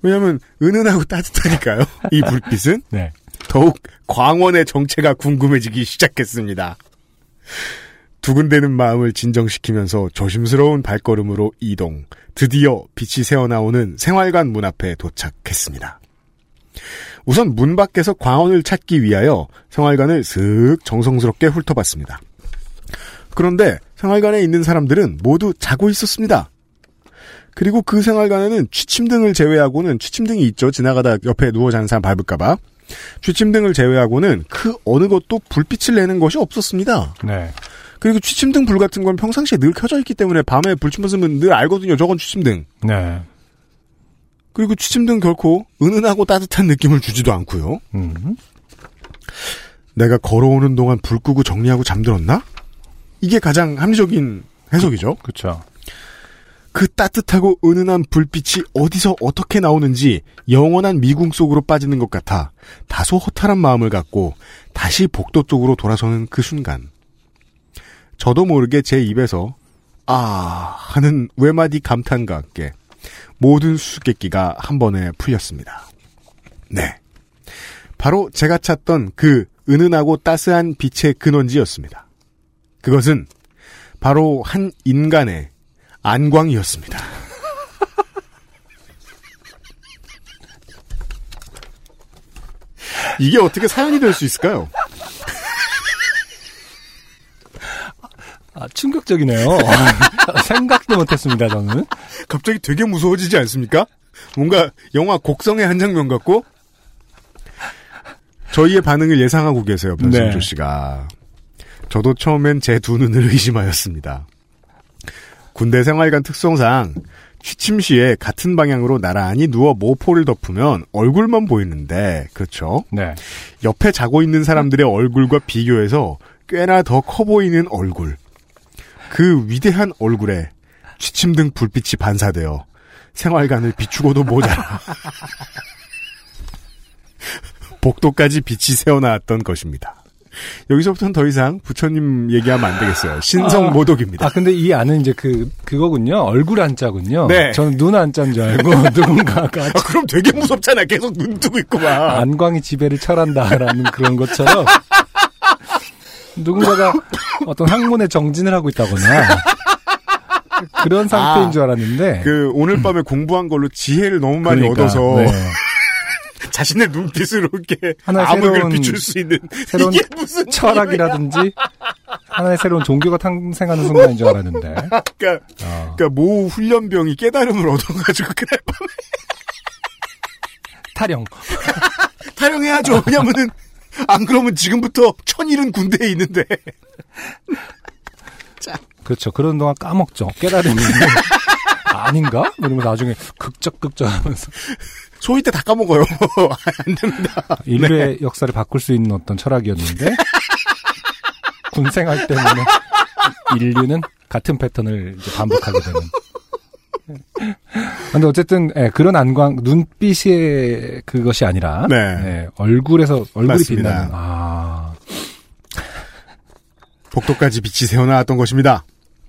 왜냐하면 은은하고 따뜻하니까요. 이 불빛은 네. 더욱 광원의 정체가 궁금해지기 시작했습니다. 두근대는 마음을 진정시키면서 조심스러운 발걸음으로 이동. 드디어 빛이 새어나오는 생활관 문 앞에 도착했습니다. 우선 문 밖에서 광원을 찾기 위하여 생활관을 슥 정성스럽게 훑어봤습니다. 그런데 생활관에 있는 사람들은 모두 자고 있었습니다. 그리고 그 생활관에는 취침등을 제외하고는 취침등이 있죠. 지나가다 옆에 누워 자는 사람 밟을까봐. 취침등을 제외하고는 그 어느 것도 불빛을 내는 것이 없었습니다. 네. 그리고 취침등 불 같은 건 평상시에 늘 켜져 있기 때문에 밤에 불침 벗으면 늘 알거든요. 저건 취침등. 네. 그리고 취침등 결코 은은하고 따뜻한 느낌을 주지도 않고요. 음. 내가 걸어오는 동안 불 끄고 정리하고 잠들었나? 이게 가장 합리적인 해석이죠. 그렇죠. 그 따뜻하고 은은한 불빛이 어디서 어떻게 나오는지 영원한 미궁 속으로 빠지는 것 같아 다소 허탈한 마음을 갖고 다시 복도 쪽으로 돌아서는 그 순간 저도 모르게 제 입에서 아 하는 외마디 감탄과 함께 모든 수수께끼가 한 번에 풀렸습니다. 네. 바로 제가 찾던 그 은은하고 따스한 빛의 근원지였습니다. 그것은 바로 한 인간의 안광이었습니다. 이게 어떻게 사연이 될 수 있을까요? 아, 충격적이네요. 생각도 못했습니다, 저는. 갑자기 되게 무서워지지 않습니까? 뭔가 영화 곡성의 한 장면 같고 저희의 반응을 예상하고 계세요, 변승조 네. 씨가. 저도 처음엔 제 두 눈을 의심하였습니다. 군대 생활관 특성상 취침 시에 같은 방향으로 나란히 누워 모포를 덮으면 얼굴만 보이는데 그렇죠. 네. 옆에 자고 있는 사람들의 얼굴과 비교해서 꽤나 더 커 보이는 얼굴. 그 위대한 얼굴에 취침 등 불빛이 반사되어 생활관을 비추고도 모자라. 복도까지 빛이 새어나왔던 것입니다. 여기서부터는 더 이상 부처님 얘기하면 안 되겠어요. 신성 모독입니다. 아, 근데 이 안은 이제 그, 그거군요. 얼굴 안자군요. 네. 저는 눈 안자인 줄 알고 누군가가 아, 그럼 되게 무섭잖아. 계속 눈 뜨고 있구만. 안광이 지배를 철한다라는 그런 것처럼 누군가가 어떤 학문에 정진을 하고 있다거나 그런 상태인 아, 줄 알았는데 그 오늘 밤에 공부한 걸로 지혜를 너무 많이 그러니까, 얻어서 네. 자신의 눈빛으로 이렇게 하나의 암흑을 새로운- 비출 수 있는 새로운 이게 무슨 철학이라든지 하나의 새로운 종교가 탄생하는 순간인 줄 알았는데. 그러니까, 어, 그러니까 모 훈련병이 깨달음을 얻어가지고 그날 밤 타령. 타령해야죠. 왜냐면은 안 그러면 지금부터 천일은 군대에 있는데 그렇죠. 그런 동안 까먹죠. 깨달음이. 아닌가? 이러면 나중에 극적극적 하면서 소위 때 다 까먹어요. 안 됩니다. 인류의 역사를 바꿀 수 있는 어떤 철학이었는데 군생활 때문에 인류는 같은 패턴을 반복하게 되는. 근데 어쨌든 예, 그런 안광 눈빛의 그것이 아니라 네. 예, 얼굴에서 얼굴이 맞습니다. 빛나는 아 복도까지 빛이 새어나왔던 것입니다.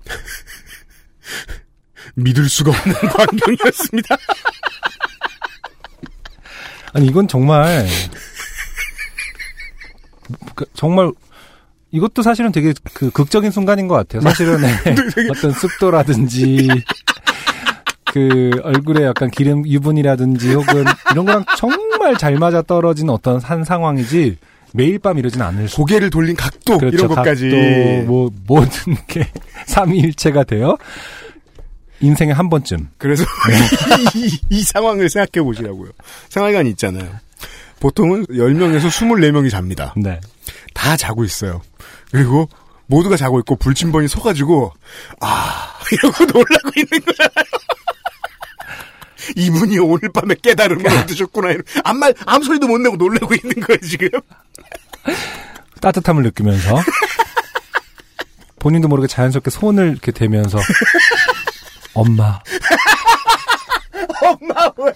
믿을 수가 없는 광경이었습니다. 아니 이건 정말 그, 정말 이것도 사실은 되게 그 극적인 순간인 것 같아요. 사실은 네, 어떤 습도라든지 그 얼굴에 약간 기름 유분이라든지 혹은 이런 거랑 정말 잘 맞아 떨어지는 어떤 한 상황이지 매일 밤 이러진 않을 수. 고개를 돌린 각도 그렇죠. 이런 것까지 각도, 뭐 모든 게 삼위일체가 되어 인생에 한 번쯤 그래서 이, 이- 이 상황을 생각해 보시라고요. 생활관이 있잖아요. 보통은 10명에서 24명이 잡니다. 네. 다 자고 있어요. 그리고 모두가 자고 있고 불침번이 서가지고 아 이러고 놀라고 있는 거잖아요. 이분이 오늘 밤에 깨달음을 얻으셨구나. 아무 말 아무 소리도 못 내고 놀라고 있는 거예요 지금. 따뜻함을 느끼면서 본인도 모르게 자연스럽게 손을 이렇게 대면서 엄마 엄마 왜?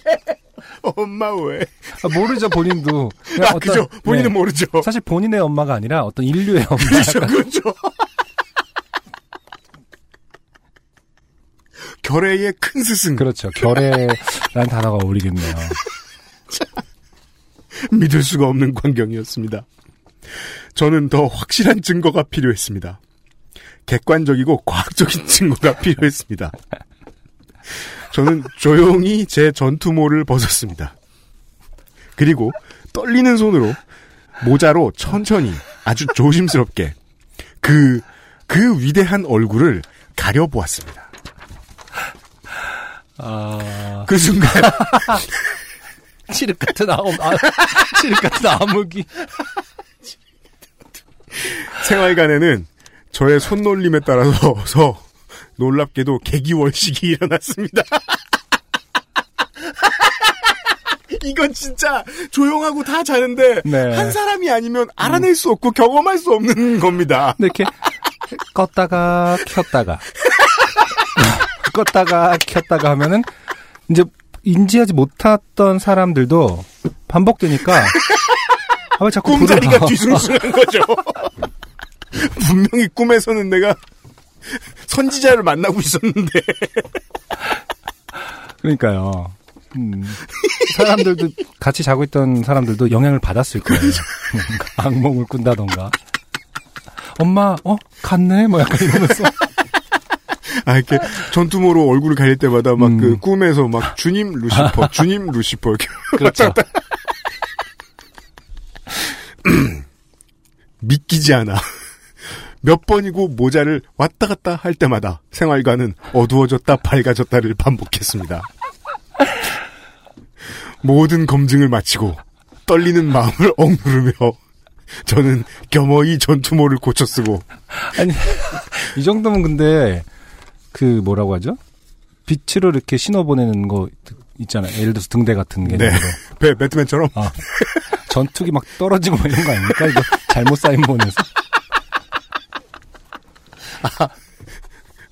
엄마 왜? 아, 모르죠 본인도 아 그죠? 본인은 네. 모르죠. 사실 본인의 엄마가 아니라 어떤 인류의 엄마 그렇죠, 약간 그렇죠. 결의의 큰 스승. 그렇죠 결의라는 단어가 어울리겠네요 믿을 수가 없는 광경이었습니다. 저는 더 확실한 증거가 필요했습니다. 객관적이고 과학적인 증거가 필요했습니다. 저는 조용히 제 전투모를 벗었습니다. 그리고 떨리는 손으로 모자로 천천히 아주 조심스럽게 그, 그 위대한 얼굴을 가려보았습니다. 아 그 순간 칠흑 같은 아무 아, 칠흑 같은 암흑이 생활관에는 저의 손놀림에 따라서 서 놀랍게도 개기월식이 일어났습니다. 이건 진짜 조용하고 다 자는데 네. 한 사람이 아니면 알아낼 수 없고 경험할 수 없는 겁니다. 근데 이렇게 껐다가 켰다가 껐다가 켰다가 하면은 이제 인지하지 못했던 사람들도 반복되니까 아, 왜 자꾸 꿈자리가 뒤숭숭한 거죠. 분명히 꿈에서는 내가 선지자를 만나고 있었는데 그러니까요. 음, 사람들도 같이 자고 있던 사람들도 영향을 받았을 거예요. 뭔가 악몽을 꾼다던가. 엄마, 어 갔네, 뭐 약간 이러면서. 아, 이렇게 전투모로 얼굴을 가릴 때마다 막 음. 그 꿈에서 막 주님 루시퍼, 주님 루시퍼 이렇게 그렇죠. 믿기지 않아. 몇 번이고 모자를 왔다 갔다 할 때마다 생활관은 어두워졌다 밝아졌다를 반복했습니다. 모든 검증을 마치고 떨리는 마음을 억누르며 저는 겸허히 전투모를 고쳐 쓰고 아니 이 정도면 근데 그 뭐라고 하죠? 빛으로 이렇게 신호 보내는 거 있잖아요. 예를 들어서 등대 같은 게. 네. 배, 배트맨처럼 아, 전투기 막 떨어지고 막 이런 거 아닙니까? 이거 잘못 사인 보내서.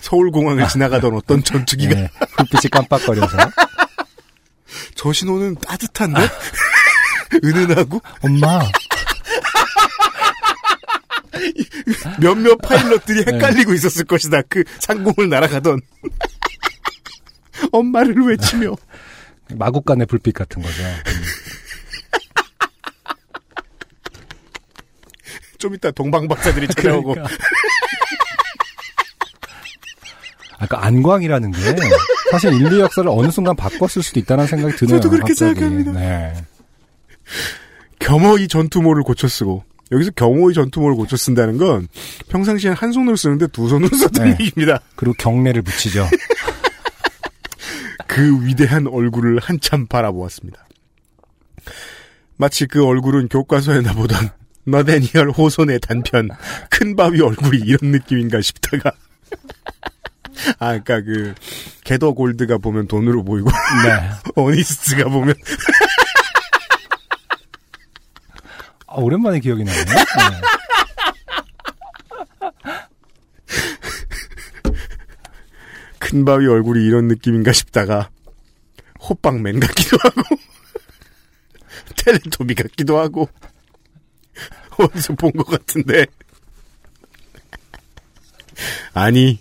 서울공항을 지나가던 어떤 전투기가 네, 불빛이 깜빡거려서. 저 신호는 따뜻한데? 은은하고 엄마, 몇몇 파일럿들이 네. 헷갈리고 있었을 것이다. 그 상공을 날아가던 엄마를 외치며 마국간의 불빛 같은 거죠. 음. 좀 이따 동방박사들이 찾아오고 그러니까. 아까 안광이라는 게 사실 인류 역사를 어느 순간 바꿨을 수도 있다는 생각이 드네요. 저도 그렇게 갑자기. 생각합니다. 네. 겸허히 전투모를 고쳐 쓰고 여기서 경호의 전투모를 고쳐 쓴다는 건 평상시엔 한 손으로 쓰는데 두 손으로 썼다는 네. 얘기입니다. 그리고 경례를 붙이죠. 그 위대한 얼굴을 한참 바라보았습니다. 마치 그 얼굴은 교과서에나 보던 너데니얼 호손의 단편 큰 바위 얼굴이 이런 느낌인가 싶다가 아 그니까 그 게더 골드가 보면 돈으로 보이고 네. 어니스트가 보면 아, 오랜만에 기억이 나네요. 네. 큰 바위 얼굴이 이런 느낌인가 싶다가 호빵맨 같기도 하고 텔레토비 같기도 하고 어디서 본 것 같은데 아니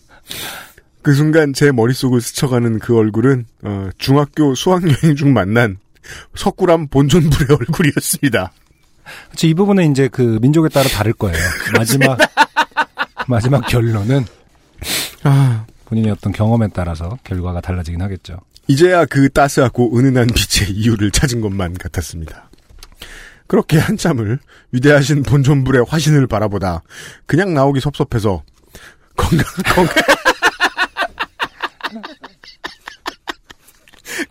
그 순간 제 머릿속을 스쳐가는 그 얼굴은 어, 중학교 수학여행 중 만난 석굴암 본존불의 얼굴이었습니다. 그렇죠. 이 부분은 이제 그 민족에 따라 다를 거예요. 마지막 마지막 결론은 아, 본인의 어떤 경험에 따라서 결과가 달라지긴 하겠죠. 이제야 그 따스하고 은은한 빛의 이유를 찾은 것만 같았습니다. 그렇게 한참을 위대하신 본존불의 화신을 바라보다 그냥 나오기 섭섭해서 건강 건강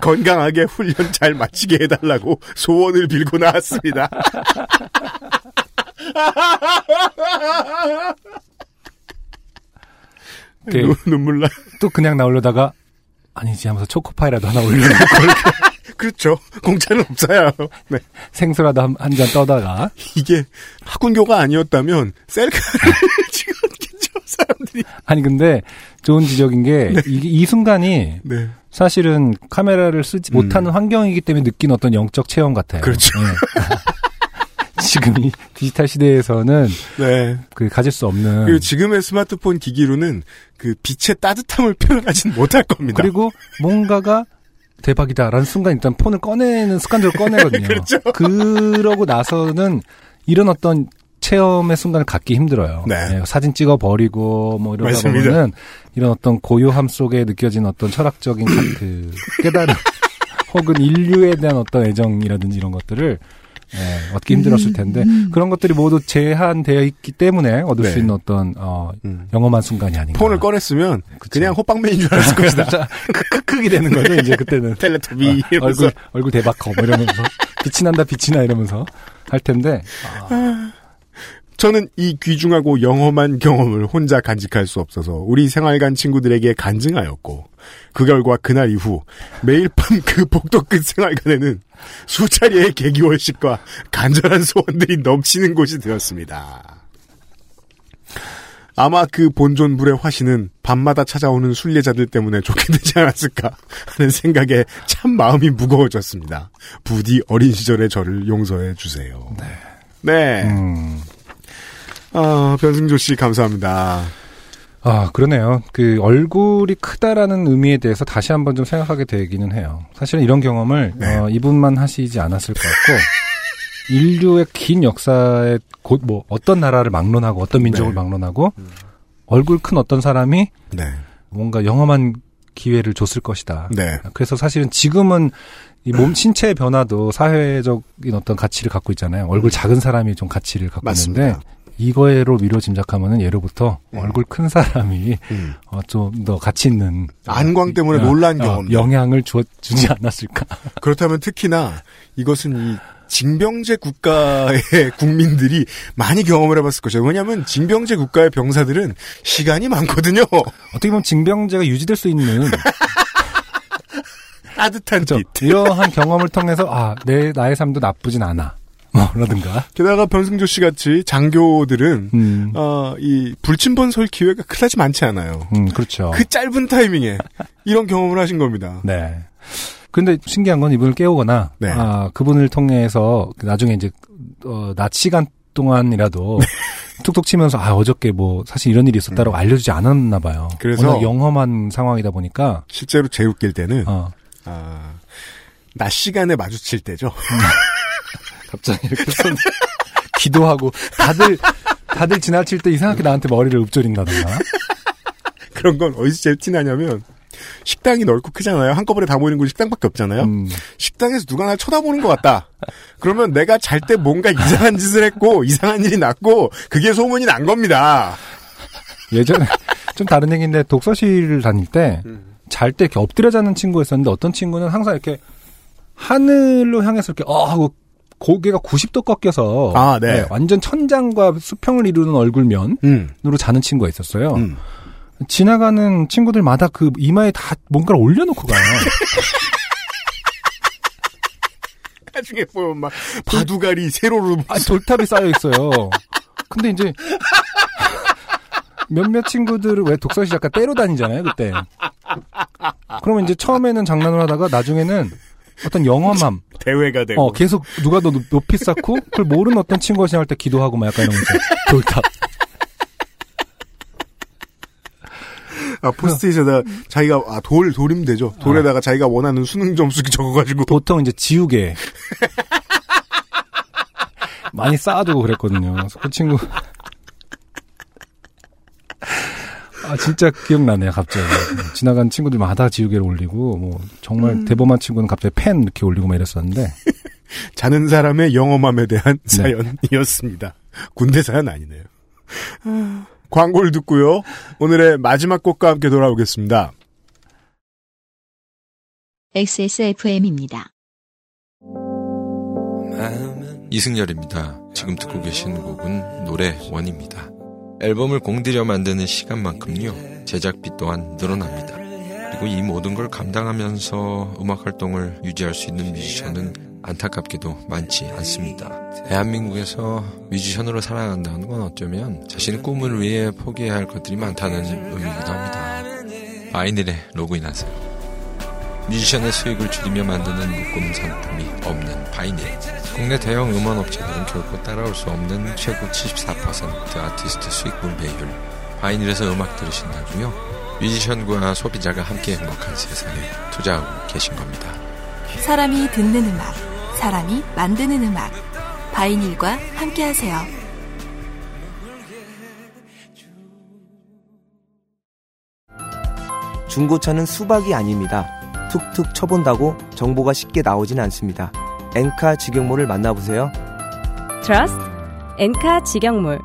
건강하게 훈련 잘 마치게 해달라고 소원을 빌고 나왔습니다. 눈- 눈물 나. 또 그냥 나오려다가 아니지 하면서 초코파이라도 하나 올려놓고 그렇죠. 공짜는 없어요. 네. 생수라도 한 잔 떠다가 이게 학군교가 아니었다면 셀카를 찍었겠죠 사람들이. 아니 근데 좋은 지적인 게 이게 이 순간이 네. 사실은 카메라를 쓰지 못하는 환경이기 때문에 느낀 어떤 영적 체험 같아요. 그렇죠. 예. 지금 이 디지털 시대에서는 네. 그 가질 수 없는 그리고 지금의 스마트폰 기기로는 그 빛의 따뜻함을 표현하진 못할 겁니다. 그리고 뭔가가 대박이다라는 순간 일단 폰을 꺼내는 습관적으로 꺼내거든요. 그렇죠. 그러고 나서는 이런 어떤 체험의 순간을 갖기 힘들어요. 네. 예, 사진 찍어 버리고 뭐 이러다 맞습니다. 보면은 이런 어떤 고요함 속에 느껴진 어떤 철학적인 가- 그 깨달음 혹은 인류에 대한 어떤 애정이라든지 이런 것들을 예, 얻기 힘들었을 텐데 그런 것들이 모두 제한되어 있기 때문에 얻을 네. 수 있는 어떤 어, 음. 영험한 순간이 아닌가. 폰을 꺼냈으면 그쵸. 그냥 호빵맨인 줄 알았을 것이다. 크크크이 되는 거죠 이제 그때는. 텔레토비 어. 얼굴 얼굴 대박커 뭐 이러면서 빛이 난다 빛이 나 이러면서 할 텐데 저는 이 귀중하고 영험한 경험을 혼자 간직할 수 없어서 우리 생활관 친구들에게 간증하였고 그 결과 그날 이후 매일 밤 그 복도 끝 생활관에는 수차례의 개기월식과 간절한 소원들이 넘치는 곳이 되었습니다. 아마 그 본존불의 화신은 밤마다 찾아오는 순례자들 때문에 좋게 되지 않았을까 하는 생각에 참 마음이 무거워졌습니다. 부디 어린 시절의 저를 용서해 주세요. 네. 음. 아, 변승조 씨 감사합니다. 아 그러네요. 그 얼굴이 크다라는 의미에 대해서 다시 한번 좀 생각하게 되기는 해요. 사실은 이런 경험을 네. 어, 이분만 하시지 않았을 것 같고 인류의 긴 역사에 곧 뭐 어떤 나라를 막론하고 어떤 민족을 네. 막론하고 얼굴 큰 어떤 사람이 네. 뭔가 영험한 기회를 줬을 것이다. 네. 그래서 사실은 지금은 이 몸 신체의 변화도 사회적인 어떤 가치를 갖고 있잖아요. 얼굴 작은 사람이 좀 가치를 갖고 음. 맞습니다. 있는데 이거로 미뤄 짐작하면은 예로부터 음. 얼굴 큰 사람이 음. 어, 좀 더 가치 있는 안광 때문에 어, 놀란 어, 경험. 영향을 주, 주지 않았을까. 그렇다면 특히나 이것은 이 징병제 국가의 국민들이 많이 경험을 해봤을 것이에요. 왜냐하면 징병제 국가의 병사들은 시간이 많거든요. 어떻게 보면 징병제가 유지될 수 있는 따뜻한. 빛. 이러한 경험을 통해서 아 내 나의 삶도 나쁘진 않아. 뭐라든가. 게다가 변승조 씨 같이 장교들은 음, 어, 이 불침번 설 기회가 그다지 많지 않아요. 음 그렇죠. 그 짧은 타이밍에 이런 경험을 하신 겁니다. 네. 근데 신기한 건 이분을 깨우거나 네. 아 그분을 통해서 나중에 이제 어, 낮 시간 동안이라도 네. 툭툭 치면서 아 어저께 뭐 사실 이런 일이 있었다라고 알려주지 않았나 봐요. 음. 그래서- 영험한 상황이다 보니까 실제로 제일 웃길 때는 어 아, 낮 시간에 마주칠 때죠. 갑자기 이렇게 손 기도하고 다들 다들 지나칠 때 이상하게 나한테 머리를 읊조린다던가. 그런 건 어디서 제일 티나냐면 식당이 넓고 크잖아요. 한꺼번에 다 모이는 곳이 식당밖에 없잖아요. 음. 식당에서 누가 날 쳐다보는 것 같다. 그러면 내가 잘 때 뭔가 이상한 짓을 했고 이상한 일이 났고 그게 소문이 난 겁니다. 예전에 좀 다른 얘기인데 독서실 다닐 때 잘때 이렇게 엎드려 자는 친구가 있었는데 어떤 친구는 항상 이렇게 하늘로 향해서 이렇게 어 하고 고개가 90도 꺾여서 아, 네. 완전 천장과 수평을 이루는 얼굴면으로 음. 자는 친구가 있었어요. 음. 지나가는 친구들마다 그 이마에 다 뭔가를 올려놓고 가요. 나중에 보면 막 바두가리 세로로 아, 돌탑이 쌓여 있어요. 근데 이제 몇몇 친구들은 왜 독서실 약간 때로 다니잖아요, 그때. 그러면 이제 처음에는 장난을 하다가 나중에는 어떤 영험함, 대회가 되고 어, 계속 누가 더 높- 높이 쌓고 그걸 모르는 어떤 친구가 지나갈 때 기도하고 막 약간 이런 거 있어요. 돌탑. 아, 포스트잇에다 자기가 아, 돌 돌이면 되죠. 돌에다가 자기가 원하는 수능 점수 적어가지고 보통 이제 지우개. 많이 쌓아두고 그랬거든요. 그래서 그 친구. 아, 진짜 기억나네요, 갑자기. 지나간 친구들마다 지우개를 올리고, 뭐, 정말 대범한 친구는 갑자기 펜 이렇게 올리고 막 이랬었는데, 자는 사람의 영험함에 대한 네. 사연이었습니다. 군대 사연 아니네요. 광고를 듣고요. 오늘의 마지막 곡과 함께 돌아오겠습니다. XSFM입니다. 이승열입니다. 지금 듣고 계신 곡은 노래 원입니다. 앨범을 공들여 만드는 시간만큼요, 제작비 또한 늘어납니다. 그리고 이 모든 걸 감당하면서 음악 활동을 유지할 수 있는 뮤지션은 안타깝게도 많지 않습니다. 대한민국에서 뮤지션으로 살아간다는 건 어쩌면 자신의 꿈을 위해 포기해야 할 것들이 많다는 의미이기도 합니다. 바이닐에 로그인하세요. 뮤지션의 수익을 줄이며 만드는 묶음 상품이 없는 바이닐. 국내 대형 음원 업체들은 결코 따라올 수 없는 최고 74% 아티스트 수익 분배율. 바이닐에서 음악 들으신다고요? 뮤지션과 소비자가 함께 행복한 세상에 투자하고 계신 겁니다. 사람이 듣는 음악, 사람이 만드는 음악. 바이닐과 함께하세요. 중고차는 수박이 아닙니다. 툭툭 쳐본다고 정보가 쉽게 나오진 않습니다. 엔카 직영몰을 만나보세요. 트러스트 엔카 직영몰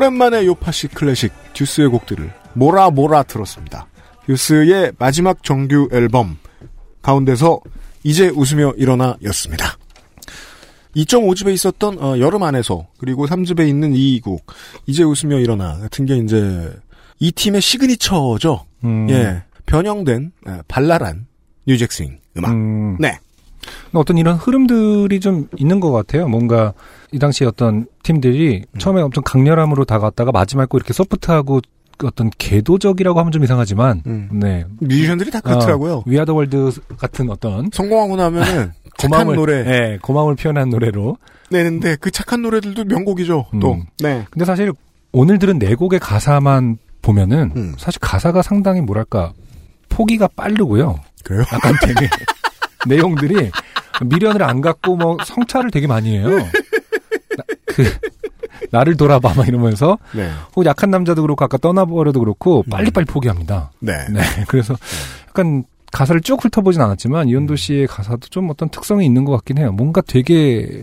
오랜만에 요파시 클래식 듀스의 곡들을 몰아 몰아 들었습니다. 듀스의 마지막 정규 앨범 가운데서 이제 웃으며 일어나였습니다. 2.5집에 있었던 어, 여름 안에서 그리고 3집에 있는 이 곡 이제 웃으며 일어나 같은 게 이제 이 팀의 시그니처죠. 음. 예 변형된 에, 발랄한 뉴잭스윙 음악. 음. 네. 어떤 이런 흐름들이 좀 있는 것 같아요. 뭔가 이 당시 어떤 팀들이 음. 처음에 엄청 강렬함으로 다가왔다가 마지막에 꼭 이렇게 소프트하고 어떤 궤도적이라고 하면 좀 이상하지만, 음. 네. 뮤지션들이 다 그렇더라고요. 위아더 월드 같은 어떤 성공하고 나면은 착한 고마움을 노래 네, 고마움을 표현한 노래로. 내는데 그 착한 노래들도 명곡이죠. 또 음. 네. 근데 사실 오늘 들은 네 곡의 가사만 보면은 음. 사실 가사가 상당히 뭐랄까 포기가 빠르고요. 그래요? 약간 되게 내용들이 미련을 안 갖고 뭐 성찰을 되게 많이 해요. 나, 그 나를 돌아봐 막 이러면서 네. 혹 약한 남자도 그렇고 아까 떠나버려도 그렇고 빨리빨리 포기합니다. 네. 네. 그래서 약간 가사를 쭉 훑어보진 않았지만 이현도 씨의 가사도 좀 어떤 특성이 있는 것 같긴 해요. 뭔가 되게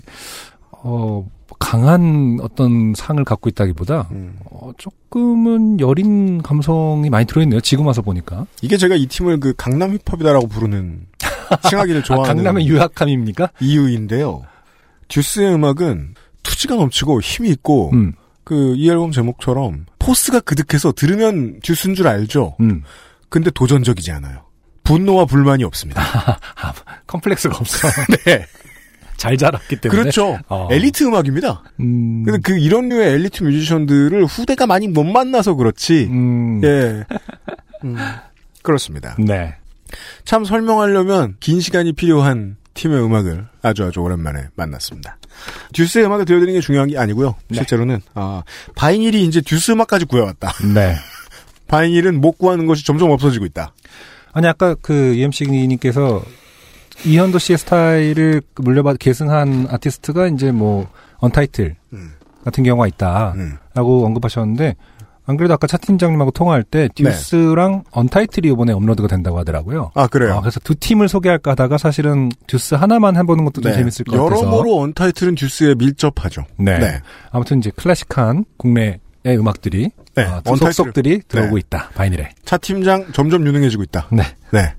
어 강한 어떤 상을 갖고 있다기보다 음. 어, 조금은 여린 감성이 많이 들어있네요. 지금 와서 보니까. 이게 제가 이 팀을 그 강남 힙합이다라고 부르는 칭하기를 아, 좋아하는 강남의 유학함입니까? 이유인데요. 듀스의 음악은 투지가 넘치고 힘이 있고 음, 그이 앨범 제목처럼 포스가 그득해서 들으면 듀스인 줄 알죠. 음. 근데 도전적이지 않아요. 분노와 불만이 없습니다. 아, 콤플렉스가 없어. 네. 잘 자랐기 때문에. 그렇죠. 어. 엘리트 음악입니다. 음, 근데 그 이런 류의 엘리트 뮤지션들을 후대가 많이 못 만나서 그렇지. 음, 예. 음, 그렇습니다. 네. 참 설명하려면 긴 시간이 필요한 팀의 음악을 아주 아주 오랜만에 만났습니다. 듀스의 음악을 들려드리는 게 중요한 게 아니고요. 네. 실제로는 아, 바이닐이 이제 듀스 음악까지 구해왔다. 네. 바이닐은 못 구하는 것이 점점 없어지고 있다. 아니 아까 그 EMC님께서 이현도 씨의 스타일을 물려받 계승한 아티스트가 이제 뭐 언타이틀 음. 같은 경우가 있다라고 음. 언급하셨는데 안 그래도 아까 차 팀장님하고 통화할 때 듀스랑 언타이틀이 이번에 업로드가 된다고 하더라고요. 아 그래요. 아, 그래서 두 팀을 소개할까 하다가 사실은 듀스 하나만 해보는 것도 좀 네. 재밌을 것 같아서. 여러모로 언타이틀은 듀스에 밀접하죠. 네. 네. 아무튼 이제 클래식한 국내의 음악들이 네. 아, 언타이틀. 속속들이 들어오고 네. 있다. 바이닐에. 차 팀장 점점 유능해지고 있다. 네. 네.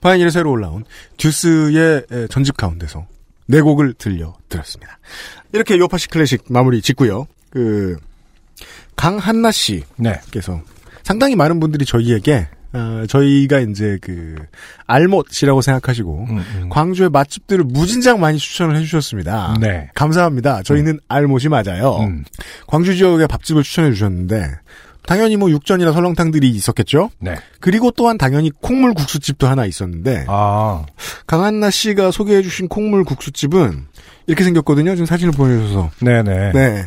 바이닐에 새로 올라온 듀스의 에, 전집 가운데서 네 곡을 들려드렸습니다. 이렇게 요파시 클래식 마무리 짓고요. 그 강한나 씨께서 네. 상당히 많은 분들이 저희에게 어, 저희가 이제 그 알못이라고 생각하시고 음, 음. 광주의 맛집들을 무진장 많이 추천을 해주셨습니다. 네. 감사합니다. 저희는 알못이 맞아요. 음. 광주 지역의 밥집을 추천해 주셨는데 당연히 뭐 육전이나 설렁탕들이 있었겠죠. 네. 그리고 또한 당연히 콩물 국수집도 하나 있었는데 아, 강한나 씨가 소개해 주신 콩물 국수집은 이렇게 생겼거든요. 지금 사진을 보내주셔서 네네. 네 어,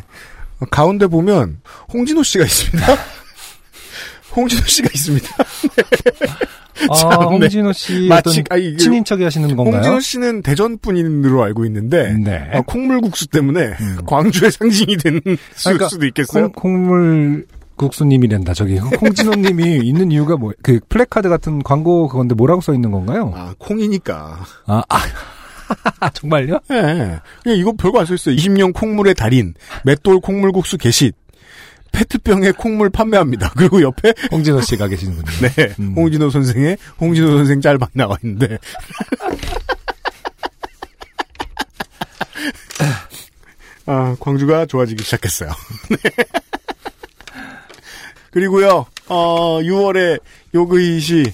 가운데 보면 홍진호 씨가 있습니다. 홍진호 씨가 있습니다. 아, 참, 네. 홍진호 씨 마치- 아니, 친인척이 하시는 건가요? 홍진호 씨는 대전 분인으로 알고 있는데 네. 어, 콩물 국수 때문에 음. 광주의 상징이 되는 그러니까 수도 있겠어요. 콩, 콩물 국수님이란다. 저기 홍진호님이 있는 이유가 뭐? 그 플래카드 같은 광고 그건데 뭐라고 써 있는 건가요? 아 콩이니까. 아, 아, 정말요? 예. 그냥 이거 별거 안 써 있어요. 20년 콩물의 달인, 맷돌 콩물국수 개시, 페트병에 콩물 판매합니다. 그리고 옆에, 홍진호 씨가 계시는군요. 네, 음. 홍진호 선생의, 홍진호 선생 짤방 나와 있는데. 아, 광주가 좋아지기 시작했어요. 네. 그리고요, 어, 6월에 요그잇이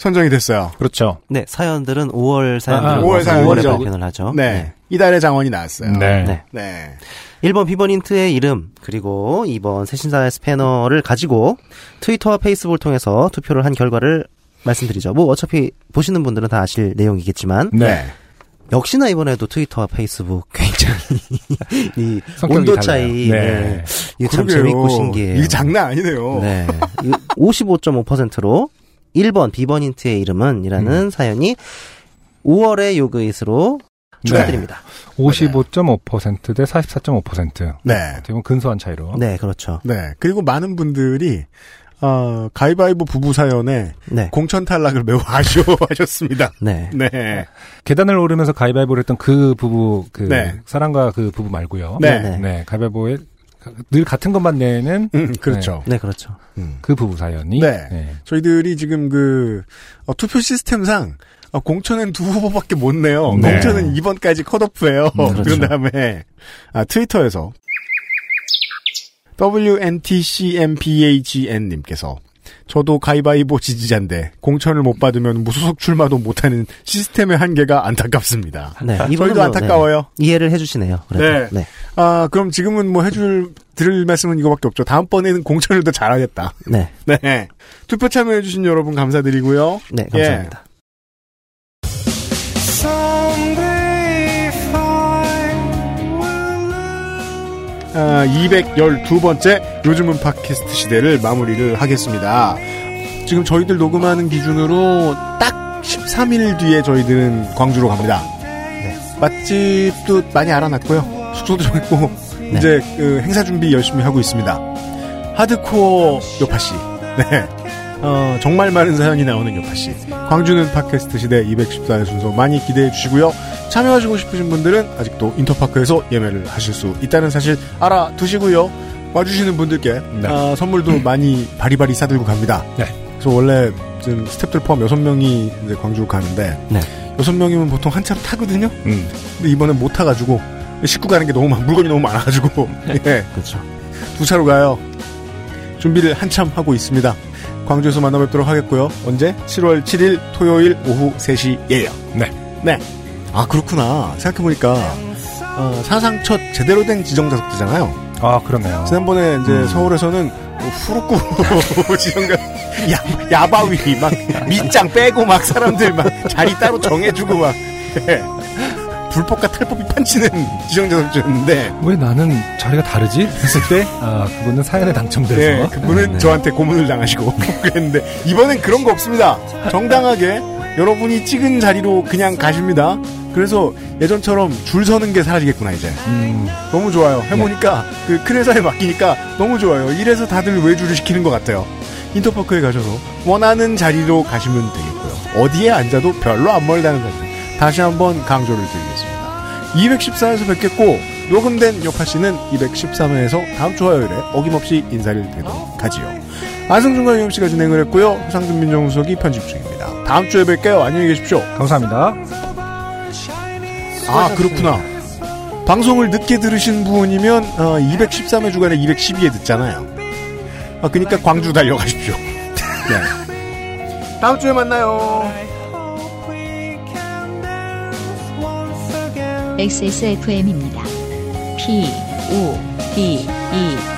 선정이 됐어요. 그렇죠. 네, 사연들은 5월 사연들. 아, 5월 5월에 사연이죠. 발견을 하죠. 네. 이달의 장원이 나왔어요. 네. 네. 네. 1번 비번 힌트의 이름, 그리고 2번 새신사의 스패너를 가지고 트위터와 페이스북을 통해서 투표를 한 결과를 말씀드리죠. 뭐 어차피 보시는 분들은 다 아실 내용이겠지만 네. 역시나 이번에도 트위터와 페이스북 굉장히 이 온도. 차이 네. 네. 이게 참. 재밌고 신기해요. 이게 장난 아니네요. 네. 55.5%로 1번 비번 힌트의 이름은 이라는 음. 사연이 5월의 요그잇으로 축하드립니다. 55.5%대 44.5%. 네. 보면 근소한 차이로. 네, 그렇죠. 네. 그리고 많은 분들이 어, 가위바위보 부부 사연에 네. 공천 탈락을 매우 아쉬워하셨습니다. 네. 네. 계단을 오르면서 가위바위보를 했던 그 부부, 그 네. 사랑과 그 부부 말고요. 네. 네. 네, 가위바위보에 늘 같은 것만 내는 음, 그렇죠. 네, 그렇죠. 그 부부 사연이 네. 저희들이 지금 그 어, 투표 시스템상 어, 공천은 두 후보밖에 못 내요. 네. 공천은 2번까지 컷오프예요. 음, 그렇죠. 그런 다음에 아, 트위터에서 WNTCMPAGN님께서 저도 가위바위보 지지자인데 공천을 못 받으면 무소속 출마도 못하는 시스템의 한계가 안타깝습니다. 네, 저희도 뭐, 안타까워요. 네, 이해를 해주시네요. 그래도. 네. 아, 그럼 지금은 뭐 해줄, 드릴 말씀은 이거밖에 없죠. 다음번에는 공천을 더 잘하겠다. 네. 네. 투표 참여해주신 여러분 감사드리고요. 네, 감사합니다. 아, 212번째 요즘은 팟캐스트 시대를 마무리를 하겠습니다. 지금 저희들 녹음하는 기준으로 딱 13일 뒤에 저희들은 광주로 갑니다. 맛집도 많이 알아놨고요. 숙소도 정했고 이제 그 행사 준비 열심히 하고 있습니다. 하드코어 요파 씨. 네. 어, 정말 많은 사연이 나오는 요파씨. 광주는 팟캐스트 시대 214의 순서 많이 기대해 주시고요. 참여하시고 싶으신 분들은 아직도 인터파크에서 예매를 하실 수 있다는 사실 알아두시고요. 와주시는 분들께 아, 선물도 많이 바리바리 싸들고 갑니다. 그래서 원래 지금 스탭들 포함 6명이 이제 광주 가는데 네. 6명이면 보통 한 차로 타거든요. 근데 이번엔 못 타가지고 식구 가는 게 너무 많, 물건이 너무 많아가지고 예. 그렇죠. 두 차로 가요. 준비를 한참 하고 있습니다. 광주에서 만나 뵙도록 하겠고요. 언제? 7월 7일 토요일 오후 3시예요. 네. 네. 아 그렇구나. 생각해보니까 어, 사상 첫 제대로 된 지정자석제잖아요. 아 그렇네요. 지난번에 이제 서울에서는 뭐 후루꾸 지정자 야, 야바위 막 밑장 빼고 막 사람들 막 자리 따로 정해주고 막 예. 불법과 탈법이 판치는 지정자석제였는데 왜 나는 자리가 다르지? 했을 때, 아, 그분은 사연에 당첨돼서. 네, 그분은 네. 저한테 고문을 당하시고 그랬는데 이번엔 그런 거 없습니다. 정당하게 여러분이 찍은 자리로 그냥 가십니다. 그래서 예전처럼 줄 서는 게 사라지겠구나 이제. 음, 너무 좋아요. 해보니까 그큰 회사에 맡기니까 너무 좋아요. 이래서 다들 외주를 시키는 것 같아요. 인터파크에 가셔서 원하는 자리로 가시면 되겠고요. 어디에 앉아도 별로 안 멀다는 사실. 다시 한번 강조를 드리겠습니다. 214에서 뵙겠고 녹음된 요파 씨는 213회에서 다음 주 화요일에 어김없이 인사를 드리도록 하지요. 안승준과 유영 씨가 진행을 했고요. 상준 민정수석이 편집 중입니다. 다음 주에 뵐게요. 안녕히 계십시오. 감사합니다. 아 그렇구나. 방송을 늦게 들으신 분이면 어, 213회 주간에 212회 듣잖아요. 아 그러니까 광주 달려가십시오. 네. 다음 주에 만나요. XSFM입니다. P, O, D, E,